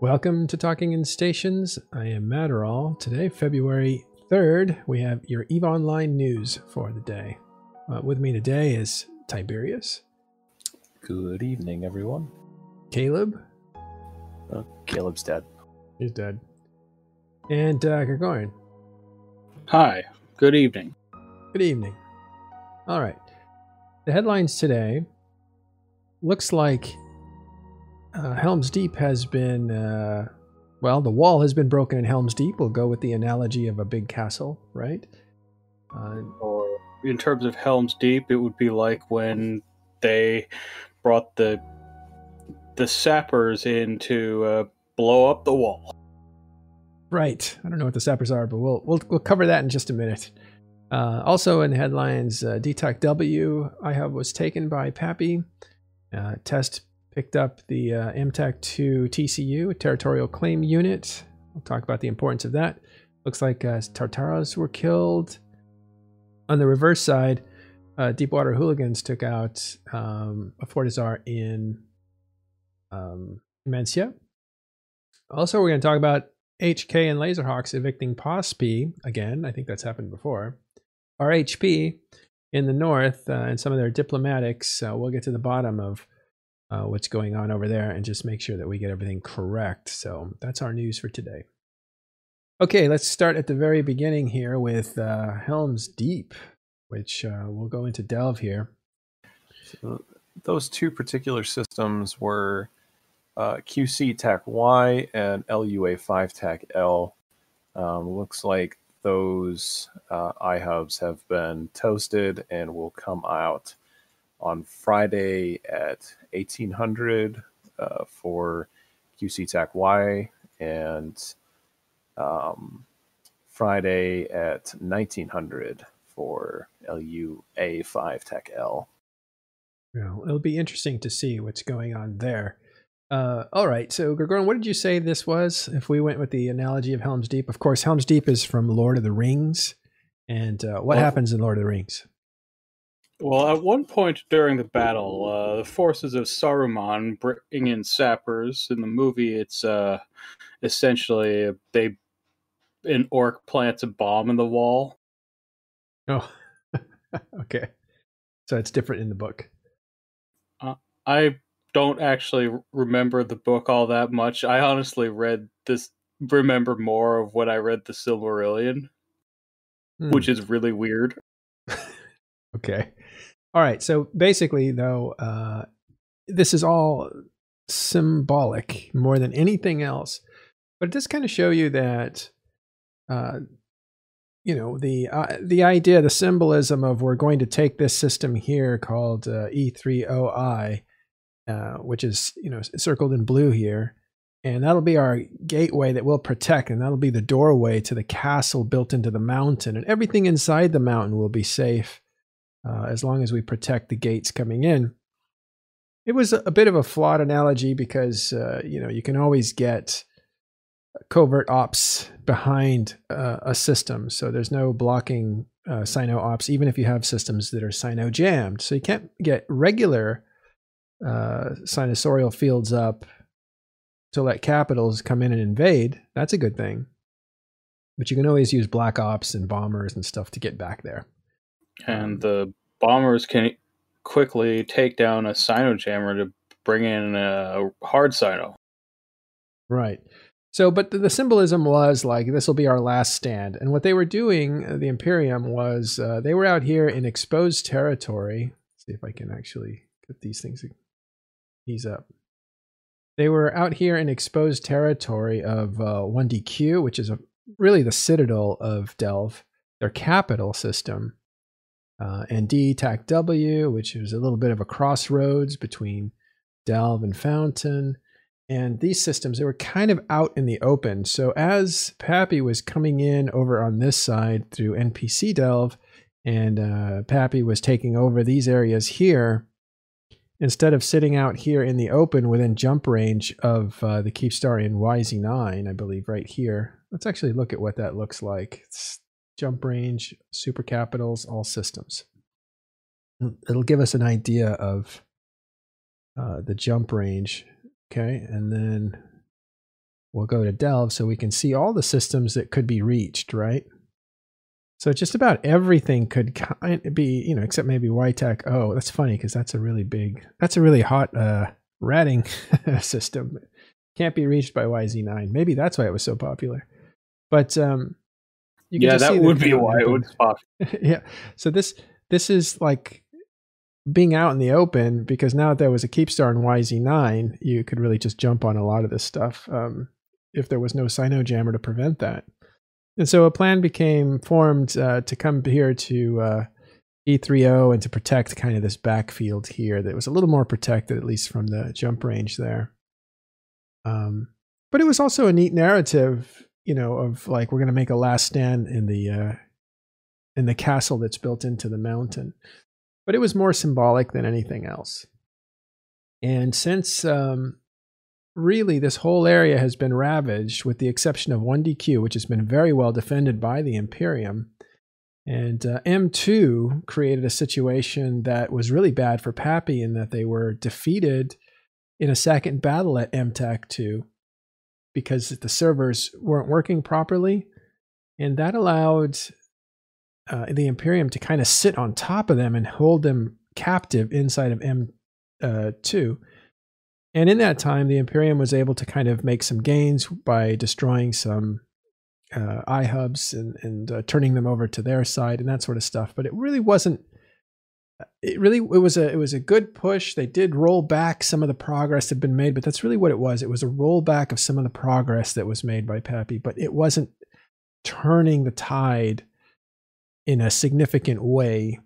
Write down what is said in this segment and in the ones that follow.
Welcome to Talking in Stations. I am Matterall. Today, February 3rd, we have your EVE Online news for the day. Uh, with me today is Tiberius, Good evening, everyone. Caleb, Uh, Caleb's dead. he's dead, and uh, Gregorian. Hi, good evening. Good evening. All right. The headlines today looks like uh, Helm's Deep has been, uh, well, the wall has been broken in Helm's Deep. We'll go with the analogy of a big castle, right? Uh, Or in terms of Helm's Deep, it would be like when they brought the the sappers in to uh, blow up the wall. right. I don't know what the sappers are, but we'll we'll, we'll cover that in just a minute. Uh, also in the headlines, uh, DTAC W I have was taken by Pappy. Uh, test picked up the uh, MTAC 2 TCU, Territorial Claim Unit. We'll talk about the importance of that. Looks like uh, Tataras were killed. On the reverse side, uh, Deepwater Hooligans took out um, a Fortizar in um, Mencia. Also, we're going to talk about HK and Laserhawks evicting POSP again. I think that's happened before. RHP in the north uh, and some of their diplomatics. Uh, we'll get to the bottom of uh, what's going on over there and just make sure that we get everything correct. So that's our news for today. Okay, let's start at the very beginning here with uh, Helm's Deep, which uh, we'll go into delve here. So those two particular systems were uh, QC TAC Y and LUA 5 TAC L. Um, looks like those uh, iHubs have been toasted and will come out on Friday at 1800 uh, for QC TAC Y and um, Friday at 1900 for LUA 5 TAC L. Well, it'll be interesting to see what's going on there. Uh, all right, so Gregorian, what did you say this was? If we went with the analogy of Helm's Deep, of course, Helm's Deep is from Lord of the Rings, and uh, what Well- happens in Lord of the Rings? Well, at one point during the battle, uh, the forces of Saruman bring in sappers. In the movie, it's uh, essentially they an orc plants a bomb in the wall. Oh, okay, so it's different in the book. I don't actually remember the book all that much. I honestly read this, remember more of what I read the Silmarillion, Hmm. which is really weird. Okay. All right. So basically, though, uh, this is all symbolic more than anything else. But it does kind of show you that, uh, you know, the uh, the idea, the symbolism of we're going to take this system here called uh, E3OI, uh, which is you know circled in blue here, and that'll be our gateway that we'll protect, and that'll be the doorway to the castle built into the mountain, and everything inside the mountain will be safe uh, as long as we protect the gates coming in. It was a, bit of a flawed analogy because uh, you know you can always get covert ops behind uh, a system, so there's no blocking uh, cyno ops, even if you have systems that are cyno jammed. So you can't get regular uh, cynosural fields up to let capitals come in and invade. That's a good thing. But you can always use black ops and bombers and stuff to get back there. And the bombers can quickly take down a cyno jammer to bring in a hard cyno. Right. So, but the, the symbolism was like this will be our last stand. And what they were doing, uh, the Imperium, was uh, they were out here in exposed territory. Let's see if I can actually get these things ease up. They were out here in exposed territory of uh, 1DQ, which is a, really the citadel of Delve, their capital system, uh, and DTAC W, which is a little bit of a crossroads between Delve and Fountain. And these systems they were kind of out in the open. So as pappy was coming in over on this side through npc delve and uh, pappy was taking over these areas here instead of sitting out here in the open within jump range of uh, the Keepstar in yz9 i believe right here. Let's actually look at what that looks like. It's jump range super capitals all systems it'll give us an idea of uh, the jump range Okay, and then we'll go to Delve so we can see all the systems that could be reached, right? So just about everything could kind of be, you know, except maybe YTAC. Oh, that's funny because that's a really big, that's a really hot uh, ratting system. Can't be reached by YZ9. Maybe that's why it was so popular. But um, yeah, that would be why it was popular. yeah. So this this is like being out in the open because now that there was a Keepstar in YZ9, you could really just jump on a lot of this stuff um, if there was no cynojammer to prevent that. And so a plan became formed uh, to come here to uh, E30 and to protect kind of this backfield here that was a little more protected, at least from the jump range there. Um, but it was also a neat narrative, you know, of like we're going to make a last stand in the uh, in the castle that's built into the mountain. But it was more symbolic than anything else. And since um, really this whole area has been ravaged, with the exception of 1DQ, which has been very well defended by the Imperium. And uh, M2 created a situation that was really bad for Pappy in that they were defeated in a second battle at MTAC 2 because the servers weren't working properly. And that allowed uh, the Imperium to kind of sit on top of them and hold them captive inside of M2. And in that time, the Imperium was able to kind of make some gains by destroying some uh, iHubs and, and uh, turning them over to their side and that sort of stuff. But it really wasn't. It really it was a it was a good push. They did roll back some of the progress that had been made, but that's really what it was. It was a rollback of some of the progress that was made by Pappy, but it wasn't turning the tide in a significant way.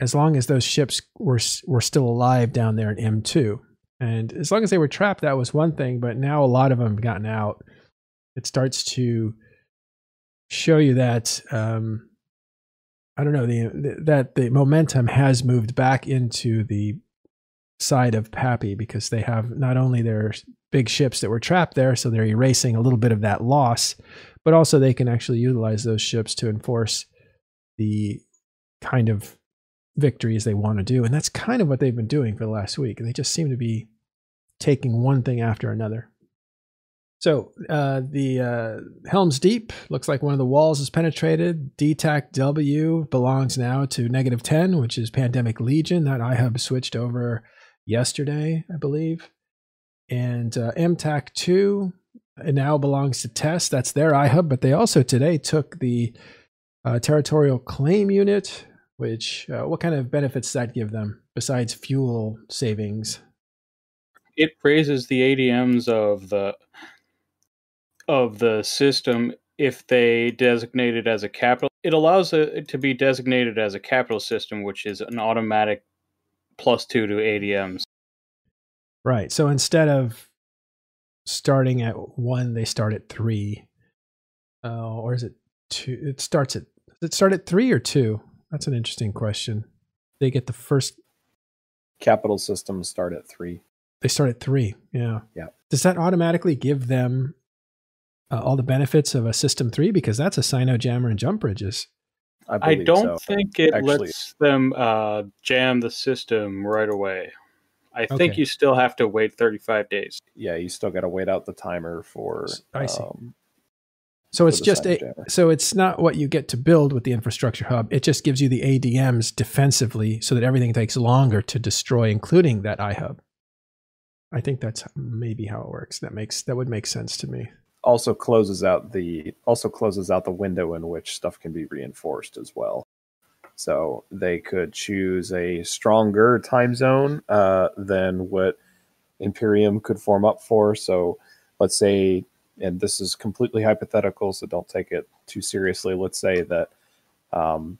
As long as those ships were were still alive down there in M2, and as long as they were trapped, that was one thing. But now a lot of them have gotten out. It starts to show you that um, I don't know the, the, that the momentum has moved back into the side of Pappy because they have not only their big ships that were trapped there, so they're erasing a little bit of that loss, but also they can actually utilize those ships to enforce the kind of victories they want to do. And that's kind of what they've been doing for the last week. They just seem to be taking one thing after another. So uh, the uh, Helm's Deep looks like one of the walls is penetrated. DTAC W belongs now to negative 10, which is Pandemic Legion. That iHub switched over yesterday, I believe. And uh, MTAC 2 it now belongs to Test. That's their iHub, but they also today took the uh, territorial claim unit, which uh, what kind of benefits does that give them besides fuel savings? it raises the ADMs of the of the system if they designate it as a capital. It allows it to be designated as a capital system, which is an automatic plus two to ADMs. Right. So instead of starting at one, they start at three. Uh, or is it two? It starts at. Does it start at three or two? That's an interesting question. They get the first. Capital systems start at three. They start at three. Yeah. Yeah. Does that automatically give them uh, all the benefits of a system three? Because that's a cyno jammer and jump bridges. I, I don't so. think it Actually, lets them uh, jam the system right away. I okay. think you still have to wait 35 days. Yeah, you still got to wait out the timer for. I see. Um, so it's just a, so it's not what you get to build with the infrastructure hub. It just gives you the ADMs defensively, so that everything takes longer to destroy, including that iHub. I think that's maybe how it works. That makes that would make sense to me. Also closes out the also closes out the window in which stuff can be reinforced as well. So they could choose a stronger time zone uh, than what Imperium could form up for. So let's say, and this is completely hypothetical, so don't take it too seriously. Let's say that, um,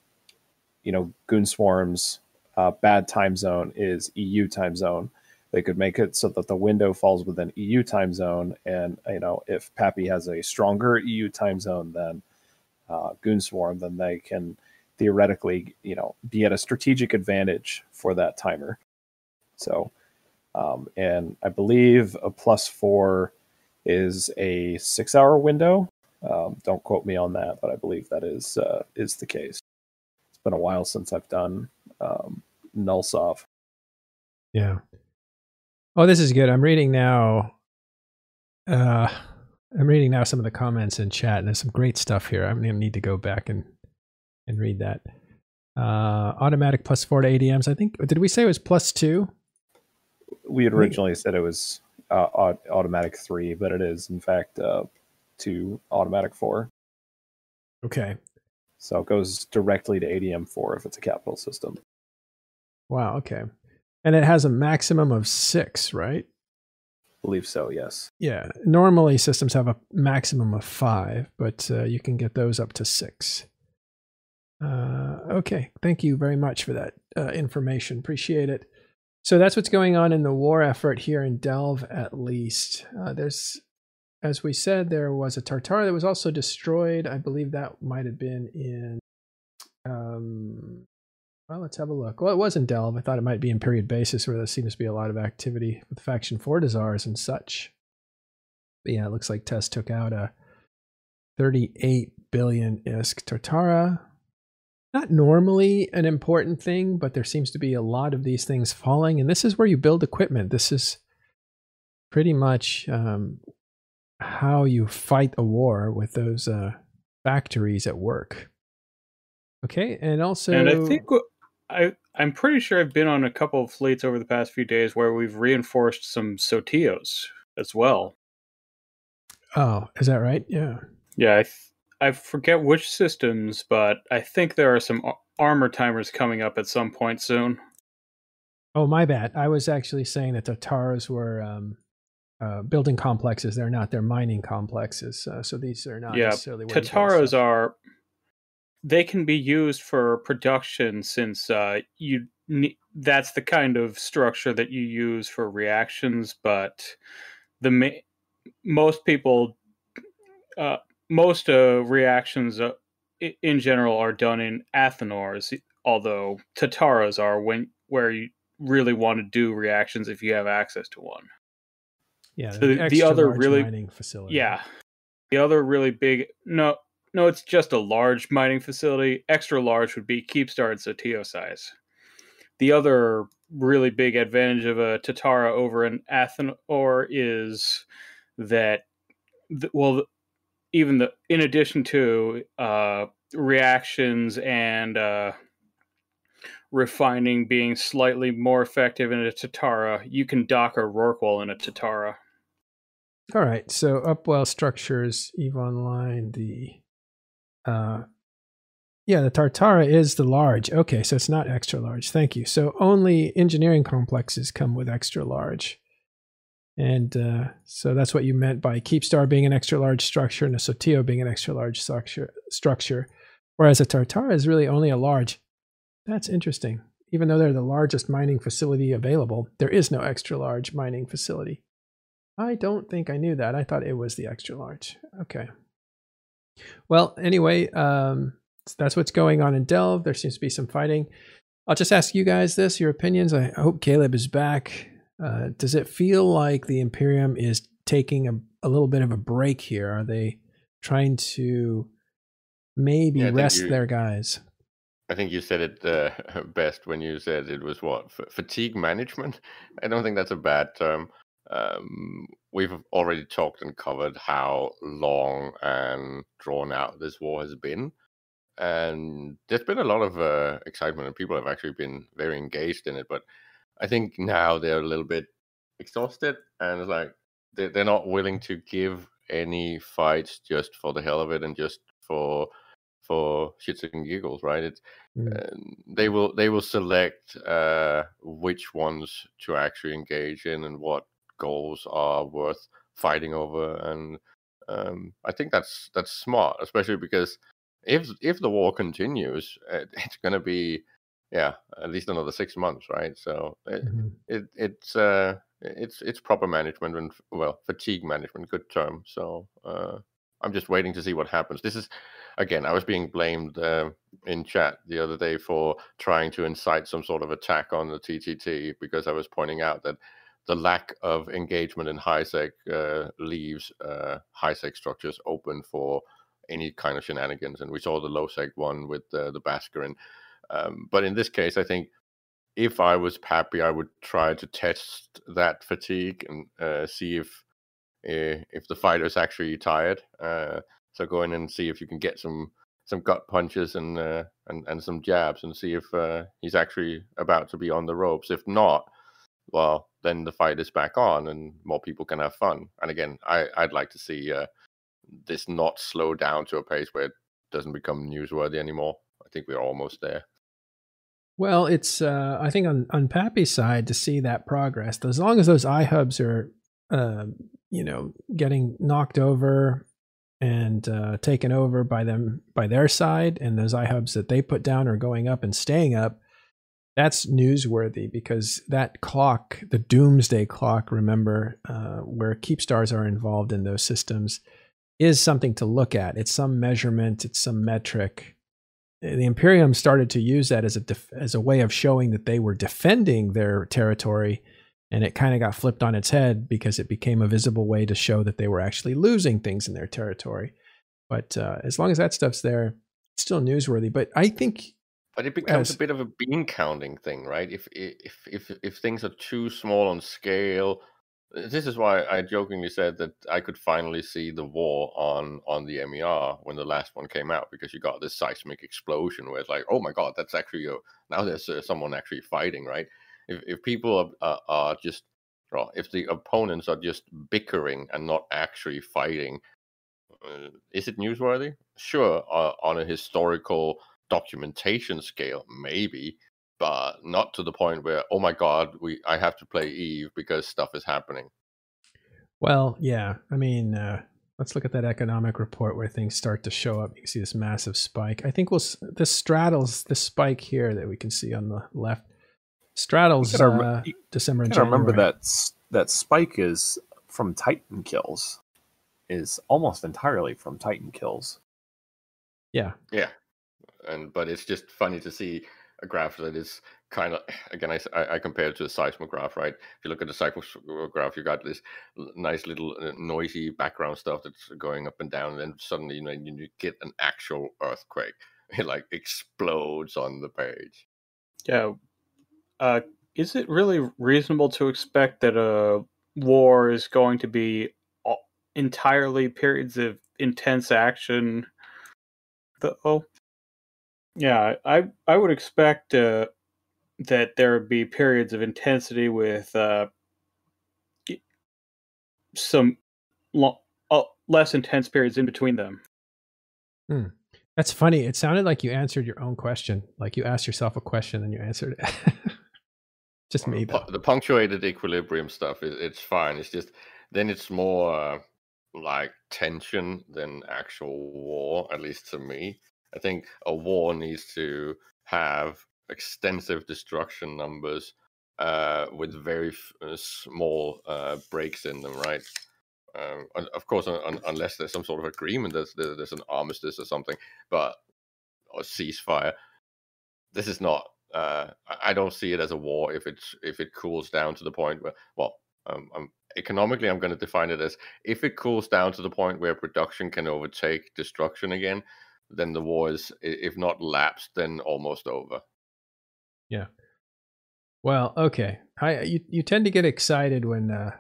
you know, Goon Swarm's uh, bad time zone is EU time zone. They could make it so that the window falls within EU time zone, and you know if Pappy has a stronger EU time zone than uh, Goon Swarm, then they can theoretically, you know, be at a strategic advantage for that timer. So, um, and I believe a plus four is a six-hour window. Um, don't quote me on that, but I believe that is uh, is the case. It's been a while since I've done um, null sov. Yeah, Oh, this is good. I'm reading now. Uh, I'm reading now some of the comments in chat, and there's some great stuff here. I'm gonna need to go back and and read that. Uh, automatic plus four to ADMs. I think did we say it was plus two? We had originally said it was uh, automatic three, but it is in fact uh, two automatic four. Okay. So it goes directly to ADM four if it's a capital system. Wow. Okay. And it has a maximum of six, right? believe so. Yes. Yeah. Normally systems have a maximum of five, but uh, you can get those up to six. Uh, okay. Thank you very much for that uh, information. Appreciate it. So that's what's going on in the war effort here in Delve, at least. Uh, there's, as we said, there was a Tatara that was also destroyed. I believe that might have been in. Um, well, let's have a look. Well, it was in Delve. I thought it might be in period basis, where there seems to be a lot of activity with faction Fortizars and such. But yeah, it looks like Test took out a 38 billion ISK Tatara not normally an important thing, but there seems to be a lot of these things falling. And this is where you build equipment. This is pretty much um, how you fight a war with those uh, factories at work. Okay, and also, and I think I I'm pretty sure I've been on a couple of fleets over the past few days where we've reinforced some Sotiyos as well. Oh, is that right? Yeah. Yeah, I th- I forget which systems, but I think there are some armor timers coming up at some point soon. Oh, my bad. I was actually saying that the Tars were um, uh, building complexes. They're not. They're mining complexes. Uh, so these are not yeah, necessarily. Tataras are. They can be used for production since uh, you. Ne- that's the kind of structure that you use for reactions, but the ma- most people uh, most uh, reactions uh, in general are done in Athanors, although Tataras are when where you really want to do reactions if you have access to one. Yeah, so the, the other really facility. Yeah, the other really big no no, it's just a large mining facility. Extra large would be Keepstar and Sotiyo size. The other really big advantage of a Tatara over an Athanor is that well even the in addition to uh, reactions and uh, refining being slightly more effective in a Tatara, you can dock a Rorqual in a Tatara. All right, so Upwell structures Eve Online the uh yeah, the Tatara is the large. Okay, so it's not extra large. Thank you. So only engineering complexes come with extra large. And uh, so that's what you meant by Keepstar being an extra large structure and a Sotiyo being an extra large structure, structure. Whereas a Tatara is really only a large. That's interesting. Even though they're the largest mining facility available, there is no extra large mining facility. I don't think I knew that. I thought it was the extra large. Okay. Well, anyway, um, that's what's going on in Delve. There seems to be some fighting. I'll just ask you guys this, your opinions. I hope Caleb is back. Uh, does it feel like the Imperium is taking a, a little bit of a break here? Are they trying to maybe yeah, rest you, their guys? I think you said it uh, best when you said it was what F- fatigue management. I don't think that's a bad term. Um, we've already talked and covered how long and drawn out this war has been, and there's been a lot of uh, excitement, and people have actually been very engaged in it. But I think now they're a little bit exhausted and it's like they're, they're not willing to give any fights just for the hell of it and just for for shits and giggles, right? It's mm. uh, they will they will select uh, which ones to actually engage in and what goals are worth fighting over, and um, I think that's that's smart, especially because if if the war continues, it's going to be yeah, at least another six months, right? So it, mm-hmm. it it's uh it's it's proper management and well fatigue management, good term. So uh, I'm just waiting to see what happens. This is again, I was being blamed uh, in chat the other day for trying to incite some sort of attack on the TTT because I was pointing out that the lack of engagement in high sec uh, leaves uh, high sec structures open for any kind of shenanigans, and we saw the low sec one with uh, the Bhaskaran um, but in this case, I think if I was Pappy, I would try to test that fatigue and uh, see if if the fighter is actually tired. Uh, so go in and see if you can get some some gut punches and uh, and and some jabs and see if uh, he's actually about to be on the ropes. If not, well, then the fight is back on and more people can have fun. And again, I I'd like to see uh, this not slow down to a pace where it doesn't become newsworthy anymore. I think we're almost there. Well, it's uh, I think on on Pappy's side to see that progress. As long as those iHubs are, uh, you know, getting knocked over and uh, taken over by them by their side, and those iHubs that they put down are going up and staying up. That's newsworthy because that clock, the doomsday clock, remember, uh, where Keepstars are involved in those systems, is something to look at. It's some measurement, it's some metric. The Imperium started to use that as a def- as a way of showing that they were defending their territory, and it kind of got flipped on its head because it became a visible way to show that they were actually losing things in their territory. But uh, as long as that stuff's there, it's still newsworthy. But I think but it becomes as, a bit of a bean counting thing, right? If if if if things are too small on scale, this is why I jokingly said that I could finally see the war on on the MER when the last one came out because you got this seismic explosion where it's like, oh my god, that's actually a, now there's uh, someone actually fighting, right? If if people are, are just well, if the opponents are just bickering and not actually fighting, uh, is it newsworthy? Sure, uh, on a historical documentation scale, maybe, but not to the point where oh my god we i have to play eve because stuff is happening. Well yeah i mean uh, let's look at that economic report where things start to show up. You can see this massive spike. I think we'll this straddles the spike here that we can see on the left straddles uh, december and remember that that spike is from titan kills is almost entirely from titan kills. Yeah. Yeah and but it's just funny to see a graph that is kind of again I, I compare it to a seismograph right? If you look at the seismograph you got this nice little uh, noisy background stuff that's going up and down and then suddenly you know you get an actual earthquake. It like explodes on the page. Yeah. Uh, is it really reasonable to expect that a war is going to be entirely periods of intense action though yeah, I I would expect uh, that there would be periods of intensity with uh, some lo- uh, less intense periods in between them. Hmm. That's funny. It sounded like you answered your own question. Like you asked yourself a question and you answered it. just me. Though. The punctuated equilibrium stuff is it's fine. It's just then it's more uh, like tension than actual war, at least to me. I think a war needs to have extensive destruction numbers uh, with very f- uh, small uh, breaks in them, right? Um, of course, un- unless there's some sort of agreement, there's, there's an armistice or something, but or ceasefire. This is not. Uh, I don't see it as a war if it's if it cools down to the point where, well, um, I'm, economically, I'm going to define it as if it cools down to the point where production can overtake destruction again, then the war is, if not lapsed, then almost over. Yeah. Well, okay. I you you tend to get excited when uh,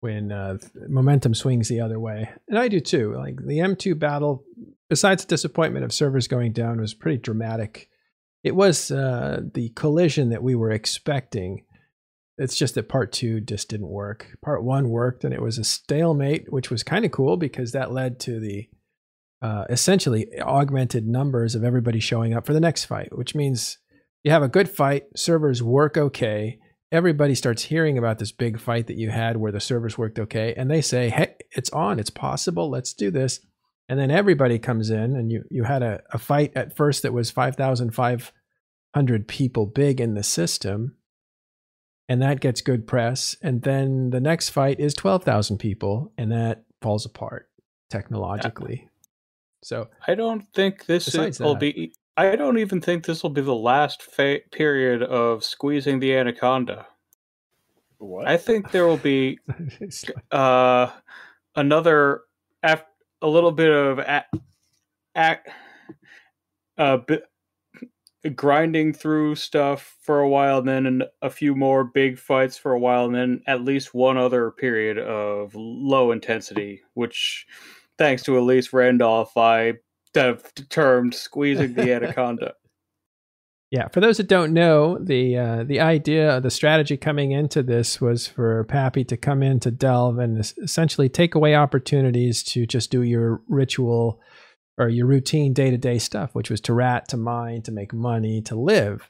when uh, momentum swings the other way, and I do too. Like the M2 battle, besides the disappointment of servers going down, was pretty dramatic. It was uh, the collision that we were expecting. It's just that part two just didn't work. Part one worked, and it was a stalemate, which was kind of cool because that led to the uh, essentially augmented numbers of everybody showing up for the next fight, which means you have a good fight, servers work okay. Everybody starts hearing about this big fight that you had where the servers worked okay, and they say, "Hey, it's on, it's possible, let's do this." And then everybody comes in, and you you had a, a fight at first that was five thousand five hundred people big in the system, and that gets good press. And then the next fight is twelve thousand people, and that falls apart technologically. So I don't think this is, will be. I don't even think this will be the last fa- period of squeezing the anaconda. What? I think there will be uh, another af- a little bit of a- a- uh, grinding through stuff for a while, and then a few more big fights for a while, and then at least one other period of low intensity, which, thanks to Elise Randolph, I have termed squeezing the anaconda. Yeah, for those that don't know, the uh, the idea, the strategy coming into this was for Pappy to come in to delve and essentially take away opportunities to just do your ritual or your routine day to day stuff, which was to rat, to mine, to make money, to live.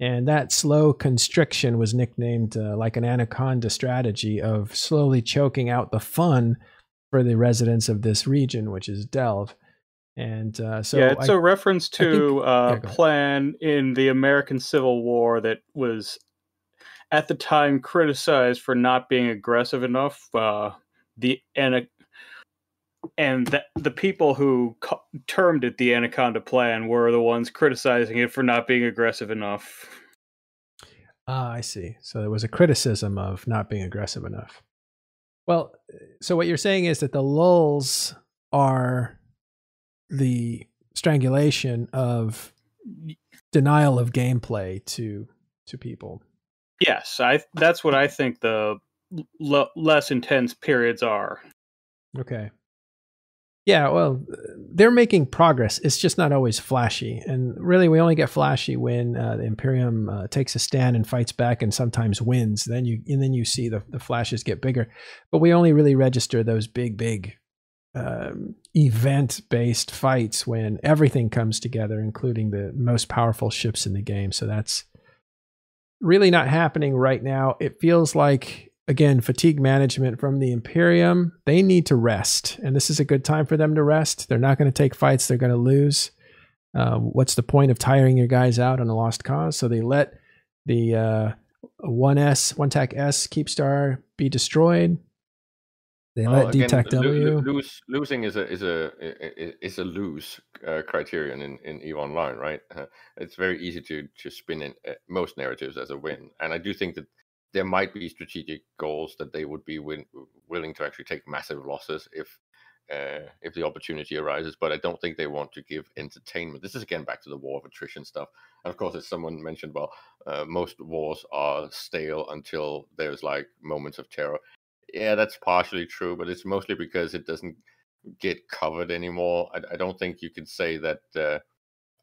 And that slow constriction was nicknamed uh, like an anaconda strategy of slowly choking out the fun for the residents of this region, which is Delve. And uh, so, yeah, it's I, a reference to a yeah, plan in the American Civil War that was at the time criticized for not being aggressive enough. Uh, the and and the, the people who co- termed it the Anaconda Plan were the ones criticizing it for not being aggressive enough. Ah, I see. So there was a criticism of not being aggressive enough. Well, so what you're saying is that the lulls are the strangulation of denial of gameplay to to people. Yes, I that's what I think the l- less intense periods are. Okay. Yeah, well, they're making progress. It's just not always flashy, and really, we only get flashy when uh, the Imperium uh, takes a stand and fights back, and sometimes wins. Then you and then you see the the flashes get bigger, but we only really register those big, big um, event based fights when everything comes together, including the most powerful ships in the game. So that's really not happening right now. It feels like, again, fatigue management from the Imperium. They need to rest, and this is a good time for them to rest. They're not going to take fights, they're going to lose. Uh, what's the point of tiring your guys out on a lost cause? So they let the uh, 1S, 1TAC S Keepstar be destroyed. They Well, let again, DTAC W. lose losing is a is a is a lose uh, criterion in in Eve Online, right? Uh, it's very easy to to spin in uh, most narratives as a win, and I do think that there might be strategic goals that they would be win- willing to actually take massive losses if uh, if the opportunity arises. But I don't think they want to give entertainment. This is again back to the war of attrition stuff. And of course, as someone mentioned, well, uh, most wars are stale until there's like moments of terror. Yeah, that's partially true, but it's mostly because it doesn't get covered anymore. I, I don't think you can say that, uh,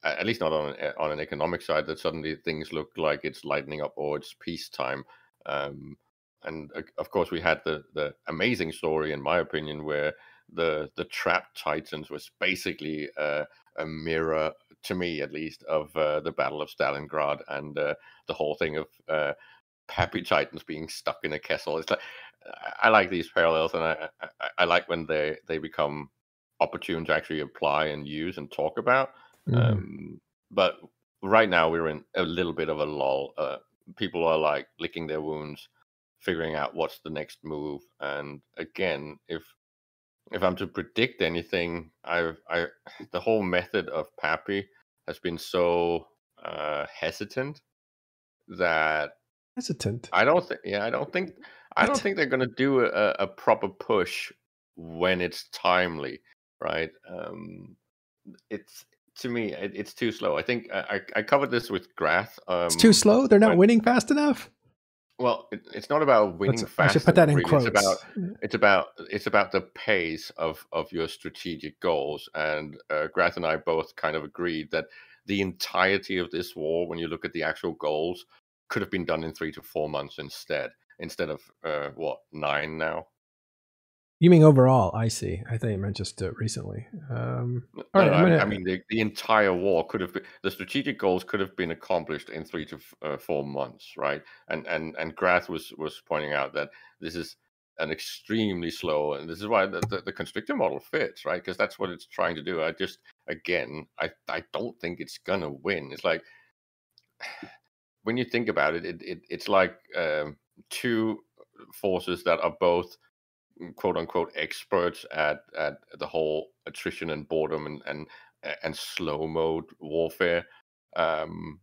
at least not on on an economic side, that suddenly things look like it's lightening up or it's peacetime. Um, and uh, of course, we had the the amazing story, in my opinion, where the the trapped titans was basically uh, a mirror, to me at least, of uh, the Battle of Stalingrad and uh, the whole thing of uh, Happy Titans being stuck in a castle. It's like I like these parallels, and I, I, I like when they they become opportune to actually apply and use and talk about. Mhm. Um, but right now we're in a little bit of a lull. Uh, people are like licking their wounds, figuring out what's the next move. And again, if if I'm to predict anything, I've I the whole method of Pappy has been so uh, hesitant that Hesitant. I don't think. Yeah, I don't think. I don't think they're going to do a, a proper push when it's timely, right? Um, it's to me, it, it's too slow. I think I, I covered this with Grath. Um, It's too slow. They're not when- winning fast enough. Well, it, it's not about winning Let's- fast. I should put that in really. quotes. It's about it's about it's about the pace of of your strategic goals. And uh, Grath and I both kind of agreed that the entirety of this war, when you look at the actual goals, could have been done in three to four months instead, instead of uh, what nine now. You mean overall? I see. I think you meant just uh, recently. Um, No, right, I, gonna- I mean the, the entire war could have been the strategic goals could have been accomplished in three to f- uh, four months, right? And and and Grath was was pointing out that this is an extremely slow, and this is why the, the, the constrictor model fits, right? Because that's what it's trying to do. I just again, I I don't think it's gonna win. It's like when you think about it, it, it it's like um, two forces that are both quote unquote experts at at the whole attrition and boredom and and and slow mode warfare. Um,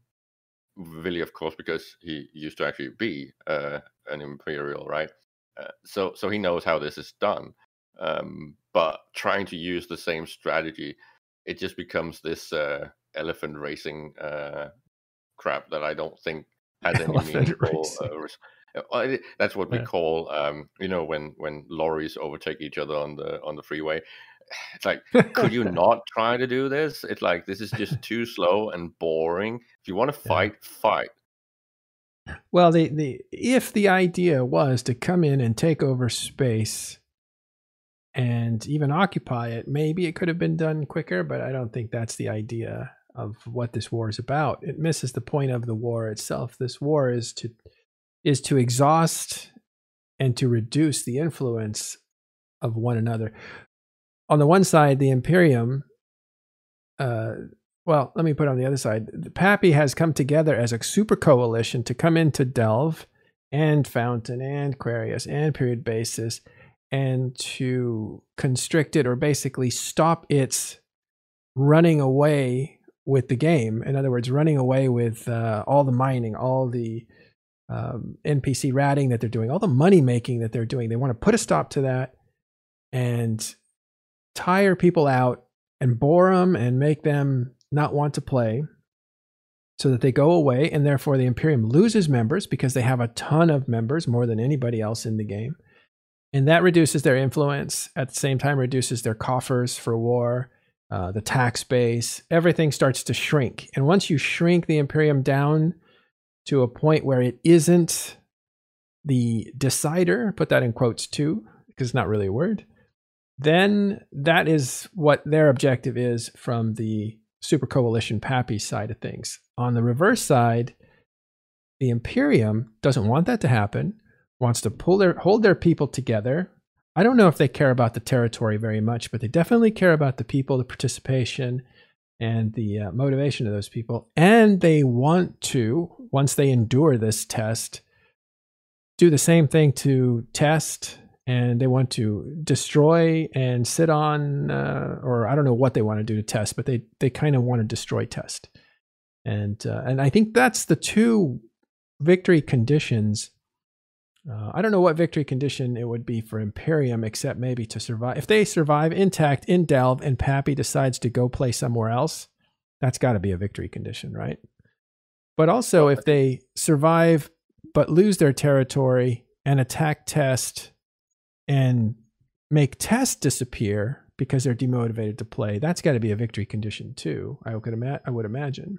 Willie, of course, because he used to actually be uh, an imperial, right? Uh, so so he knows how this is done. Um, but trying to use the same strategy, it just becomes this uh, elephant racing uh, crap that I don't think has any meaningful. Uh, res- well, it- that's what we Yeah. call, um, you know, when when lorries overtake each other on the on the freeway. It's like, could you not try to do this? It's like this is just too slow and boring. If you want to Yeah. fight, fight. Well, the, the if the idea was to come in and take over space and even occupy it, maybe it could have been done quicker, but I don't think that's the idea of what this war is about. It misses the point of the war itself. This war is to is to exhaust and to reduce the influence of one another. On the one side, the Imperium uh, well, let me put it on the other side. The Pappy has come together as a super coalition to come into Delve and Fountain and Querious and Period Basis and to constrict it or basically stop its running away with the game. In other words, running away with uh, all the mining, all the um, NPC ratting that they're doing, all the money making that they're doing. They want to put a stop to that and tire people out and bore them and make them not want to play so that they go away and therefore the imperium loses members because they have a ton of members more than anybody else in the game and that reduces their influence at the same time reduces their coffers for war uh, the tax base everything starts to shrink and once you shrink the imperium down to a point where it isn't the decider put that in quotes too because it's not really a word then that is what their objective is from the super coalition pappy side of things. On the reverse side the imperium doesn't want that to happen wants to pull their hold their people together. I don't know if they care about the territory very much but they definitely care about the people the participation and the uh, motivation of those people and they want to once they endure this test do the same thing to test and they want to destroy and sit on uh, or i don't know what they want to do to test but they they kind of want to destroy test. And uh, and i think that's the two victory conditions. Uh, i don't know what victory condition it would be for imperium except maybe to survive if they survive intact in delve and pappy decides to go play somewhere else that's got to be a victory condition right but also if they survive but lose their territory and attack test and make test disappear because they're demotivated to play that's got to be a victory condition too i could ima- i would imagine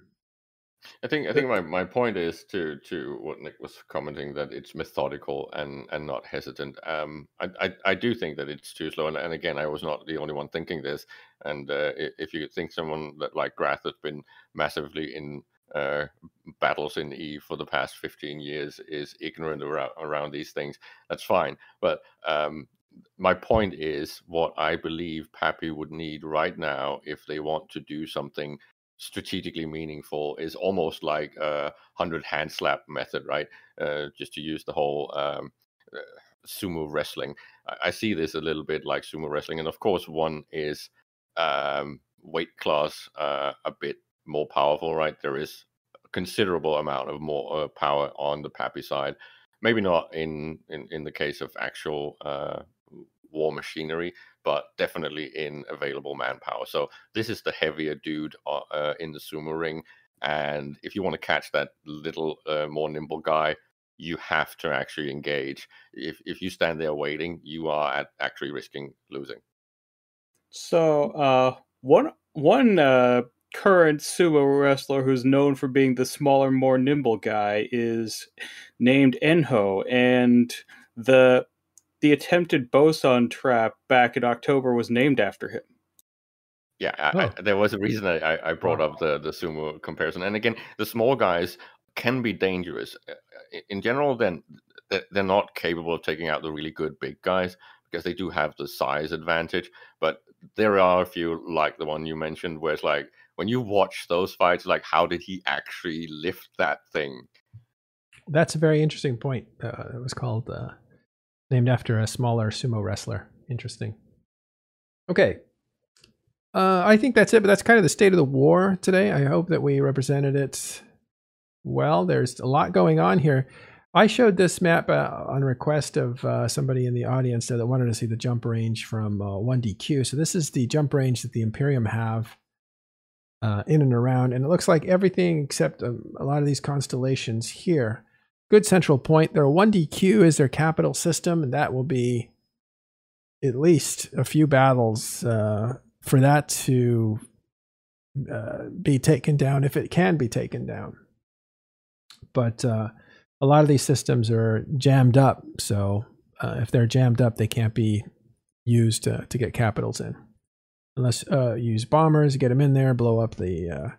I think I think my, my point is to to what Nick was commenting that it's methodical and and not hesitant. Um, I I, I do think that it's too slow, and, and again, I was not the only one thinking this. And uh, if you think someone that like Grath has been massively in uh, battles in E for the past fifteen years is ignorant around around these things, that's fine. But um, my point is what I believe Pappy would need right now if they want to do something strategically meaningful is almost like a hundred hand slap method, right? Uh, just to use the whole um, uh, sumo wrestling. I, I see this a little bit like sumo wrestling, and of course, one is um, weight class uh, a bit more powerful, right? There is a considerable amount of more uh, power on the Pappy side. Maybe not in in, in the case of actual uh, war machinery, but definitely in available manpower. So this is the heavier dude uh, uh, in the sumo ring, and if you want to catch that little uh, more nimble guy, you have to actually engage. If if you stand there waiting, you are at actually risking losing. So, uh, one one uh, current sumo wrestler who's known for being the smaller, more nimble guy is named Enho, and the the attempted boson trap back in October was named after him. Yeah, I, Oh. I, there was a reason I, I- I brought up the the sumo comparison, and again, the small guys can be dangerous. Uh, In general, then they're they're not capable of taking out the really good big guys because they do have the size advantage. But there are a few like the one you mentioned, where it's like when you watch those fights, like how did he actually lift that thing? that's a very interesting point uh, it was called uh, named after a smaller sumo wrestler. Interesting. Okay. Uh, i think that's it but that's kind of the state of the war today. I hope that we represented it well. There's a lot going on here. I showed this map uh, on request of uh, somebody in the audience that wanted to see the jump range from uh, 1dq so this is the jump range that the imperium have uh, in and around. And it looks like everything except a, a lot of these constellations here. Good central point. Their 1DQ is their capital system, and that will be at least a few battles uh, for that to uh, be taken down if it can be taken down. But uh, a lot of these systems are jammed up, so uh, if they're jammed up, they can't be used to get capitals in, unless uh, use bombers, get them in there, blow up the uh,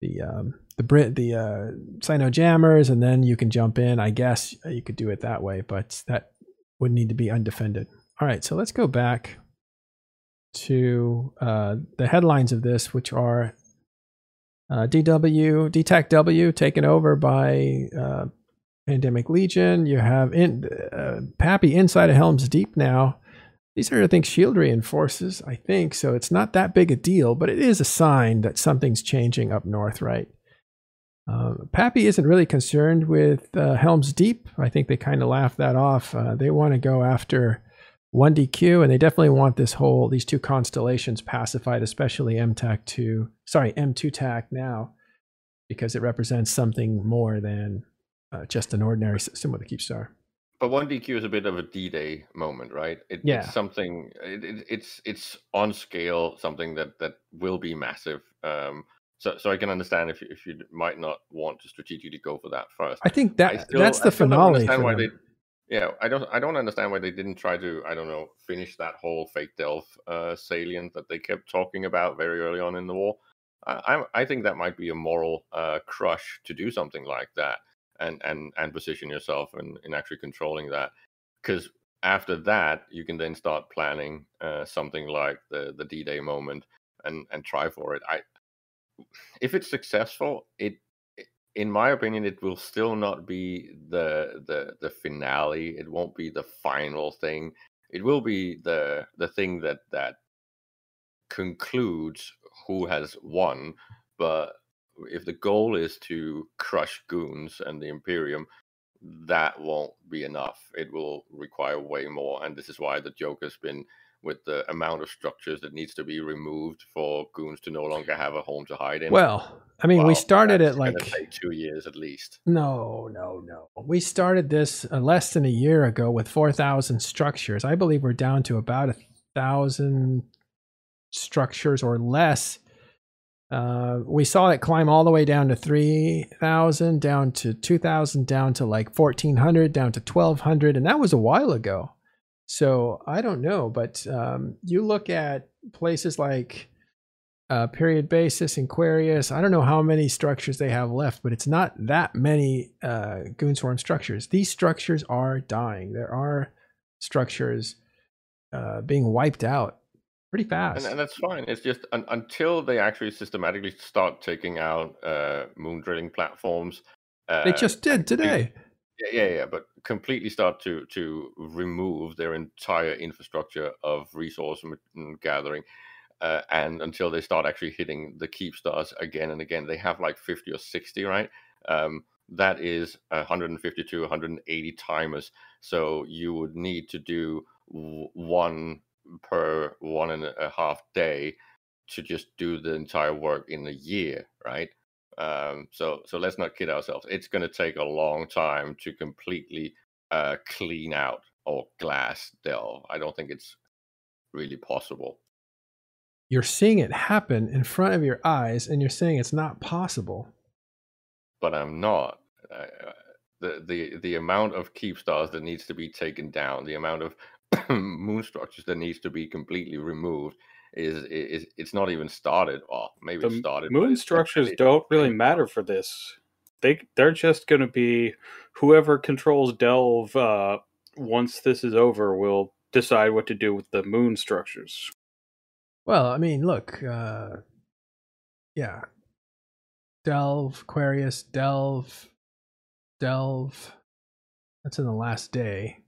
the um, the Brit the uh, cyno jammers, and then you can jump in. I guess you could do it that way, but that would need to be undefended. All right, so let's go back to uh, the headlines of this, which are uh, DW, DTAC W taken over by uh, Pandemic Legion. You have in, uh, Pappy inside of Helm's Deep now. These are, I think, shield reinforces, I think. So it's not that big a deal, but it is a sign that something's changing up north, right? Um, Pappy isn't really concerned with uh, Helm's Deep. I think they kind of laugh that off. Uh, they want to go after 1DQ, and they definitely want this whole these two constellations pacified, especially MTAC two, sorry M2 TAC now, because it represents something more than uh, just an ordinary system with a Keepstar. But 1DQ is a bit of a D-Day moment, right? It, yeah. It's something. It, it, it's it's on scale, something that that will be massive. Um, so, so I can understand if you, if you might not want to strategically go for that first. I think that I still, that's the finale. they yeah, I don't I don't understand why they didn't try to I don't know finish that whole fake Delve uh, salient that they kept talking about very early on in the war. I I, think that might be a moral uh, crush to do something like that and and and position yourself in, in actually controlling that because after that you can then start planning uh, something like the the D-Day moment and and try for it. I if it's successful, it in my opinion, it will still not be the the the finale. It won't be the final thing. It will be the the thing that that concludes who has won. But if the goal is to crush goons and the Imperium, that won't be enough. It will require way more, and this is why the joke has been with the amount of structures that needs to be removed for goons to no longer have a home to hide in. Well, I mean, well, we started it like two years at least. No, no, no. We started this uh, less than a year ago with four thousand structures. I believe we're down to about a thousand structures or less. Uh, we saw it climb all the way down to 3,000, down to 2,000, down to like 1,400, down to 1,200. And that was a while ago. So I don't know, but um, you look at places like uh, Period Basis, Querious. I don't know how many structures they have left, but it's not that many uh, Goonswarm structures. These structures are dying. There are structures uh, being wiped out pretty fast. And, and that's fine. It's just un- until they actually systematically start taking out uh, moon drilling platforms. they uh, just did today. Yeah, yeah, yeah, but completely start to to remove their entire infrastructure of resource gathering, uh, and until they start actually hitting the Keepstars again and again, they have like fifty or sixty, right? Um, that is 150 to 180 timers. So you would need to do one per one and a half day to just do the entire work in a year, right? Um, so so let's not kid ourselves. It's going to take a long time to completely uh, clean out or glass Delve. I don't think it's really possible. You're seeing it happen in front of your eyes, and you're saying it's not possible. But I'm not. Uh, the the the amount of Keepstars that needs to be taken down, the amount of moon structures that needs to be completely removed is is it's not even started. Well, maybe the it started. Moon structures don't really matter for this. They they're just going to be whoever controls Delve uh, once this is over will decide what to do with the moon structures. Well, I mean, look, uh, yeah, Delve, Querious, Delve, Delve. That's in the last day.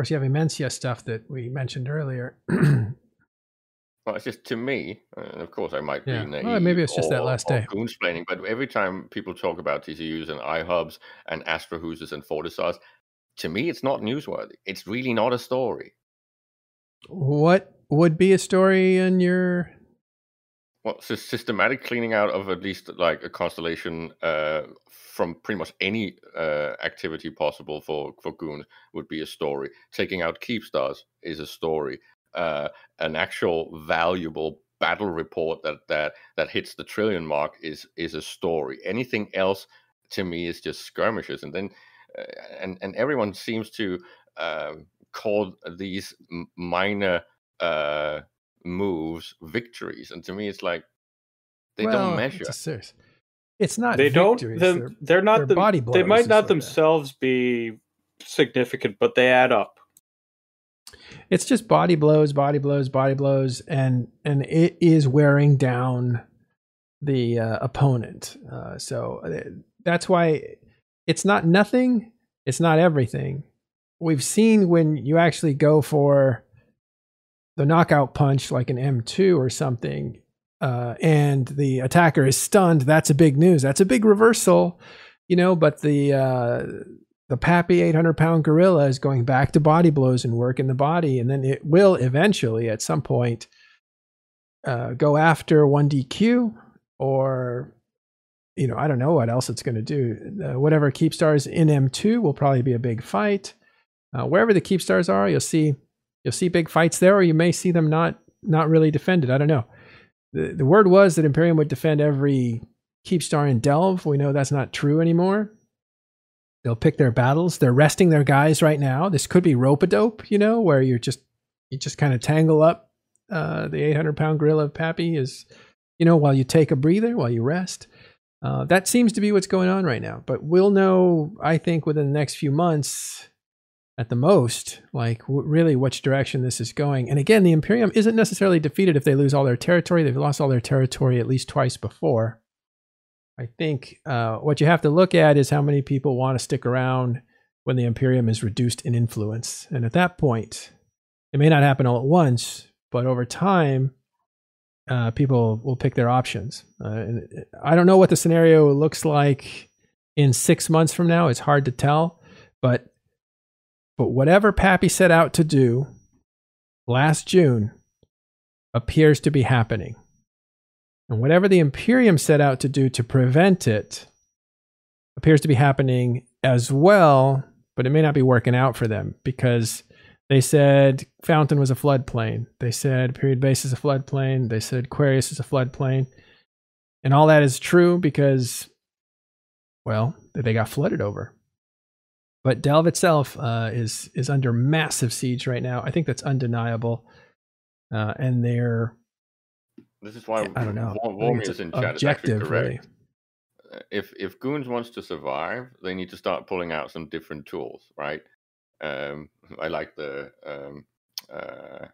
Of course, you have Immensea stuff that we mentioned earlier. Well, it's just to me, and of course I might yeah. be naive. Well, maybe it's just or, that last day. Goonsplaining, but every time people talk about TCUs and iHubs and Astrahuses and Fortizars, to me it's not newsworthy. It's really not a story. What would be a story in your well, systematic cleaning out of at least like a constellation uh, from pretty much any uh, activity possible for for goons would be a story. Taking out Keepstars is a story. Uh, an actual valuable battle report that that that hits the trillion mark is is a story. Anything else to me is just skirmishes, and then uh, and and everyone seems to uh, call these minor uh, moves victories, and to me, it's like they well, don't measure. It's, serious, it's not. They don't. They're, they're not. They're the, body blows. They might not like themselves that. be significant, but they add up. It's just body blows, body blows, body blows, and and it is wearing down the uh, opponent. Uh, so uh, that's why it's not nothing. It's not everything. We've seen when you actually go for the knockout punch like an M2 or something, uh, and the attacker is stunned, that's a big news. That's a big reversal, you know. But the uh, the Pappy 800 pound gorilla is going back to body blows and work in the body, and then it will eventually at some point uh, go after one DQ or you know I don't know what else it's going to do. Uh, whatever Keepstars in M2 will probably be a big fight. Uh, wherever the Keepstars are, you'll see You'll see big fights there, or you may see them not not really defended. I don't know. The, the word was that Imperium would defend every Keepstar in Delve. We know that's not true anymore. They'll pick their battles. They're resting their guys right now. This could be rope a dope, you know, where you're just you just kind of tangle up uh, the 800 pound gorilla of Pappy is, you know, while you take a breather, while you rest. Uh, that seems to be what's going on right now. But we'll know, I think, within the next few months at the most, like really which direction this is going. And again, the Imperium isn't necessarily defeated if they lose all their territory. They've lost all their territory at least twice before. I think uh, what you have to look at is how many people want to stick around when the Imperium is reduced in influence. And at that point, it may not happen all at once, but over time, uh, people will pick their options. Uh, and I don't know what the scenario looks like in six months from now. It's hard to tell, but but whatever Pappy set out to do last June appears to be happening. And whatever the Imperium set out to do to prevent it appears to be happening as well, but it may not be working out for them because they said Fountain was a floodplain. They said Period Base is a floodplain. They said Querious is a floodplain. And all that is true because, well, they got flooded over. But Delve itself uh, is is under massive siege right now. I think that's undeniable. Uh, and they're this is why I don't know. Vormius in chat objective, correct. Really. Uh, if if Goons wants to survive, they need to start pulling out some different tools, right? Um, I like the um, uh,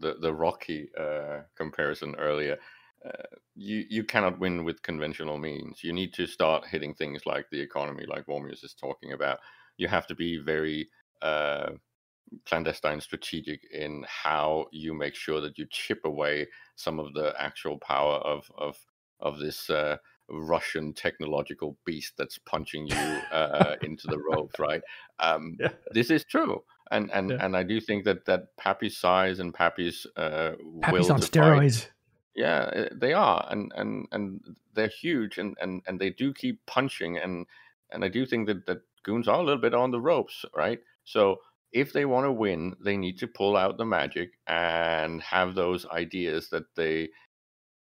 the the Rocky uh, comparison earlier. Uh, you you cannot win with conventional means. You need to start hitting things like the economy, like Vormius is talking about you have to be very uh, clandestine strategic in how you make sure that you chip away some of the actual power of of of this uh, Russian technological beast that's punching you uh, into the ropes, right? Um, yeah. This is true, and and yeah. and I do think that that Pappy's size and Pappy's uh, Pappy's on steroids. Fight, yeah, eh, they are, and and and they're huge, and and and they do keep punching, and and I do think that that goons are a little bit on the ropes, right? So if they want to win, they need to pull out the magic and have those ideas that they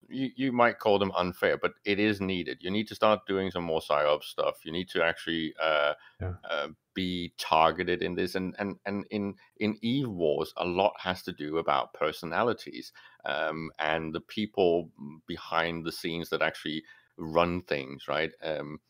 you, you might call them unfair, but it is needed. You need to start doing some more psyop stuff. You need to actually uh, yeah. uh, be targeted in this, and and and in in Eve Wars, a lot has to do about personalities um, and the people behind the scenes that actually run things, right? Um,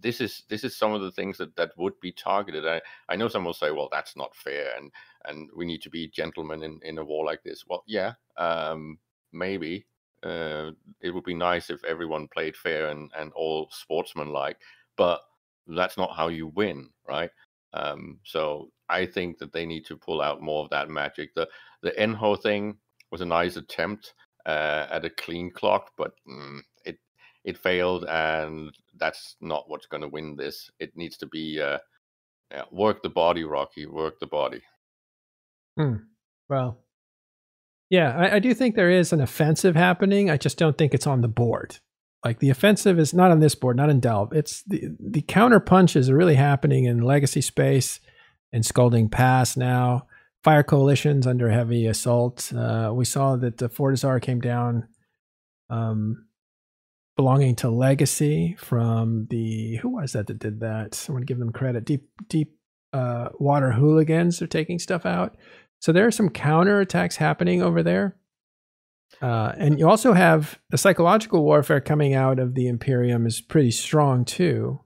this is this is some of the things that that would be targeted. I I know some will say, well, that's not fair, and and we need to be gentlemen in in a war like this. Well, yeah, um, maybe. Uh, it would be nice if everyone played fair and and all sportsmanlike, but that's not how you win, right? Um, so I think that they need to pull out more of that magic. The the Enho thing was a nice attempt uh, at a clean clock, but mm, it it failed, and that's not what's going to win this. It needs to be uh, yeah, work the body, Rocky, work the body. Hmm. Well, Yeah, I, I do think there is an offensive happening. I just don't think it's on the board. Like the offensive is not on this board, not in Delve. It's the the counter punches are really happening in legacy space and Scalding Pass now. Fire coalitions under heavy assault. Uh, we saw that the Fortizar came down, um, belonging to Legacy from the who was that that did that? I want to give them credit. Deep Deep uh, Water Hooligans are taking stuff out. So there are some counter attacks happening over there. Uh, and you also have the psychological warfare coming out of the Imperium is pretty strong too.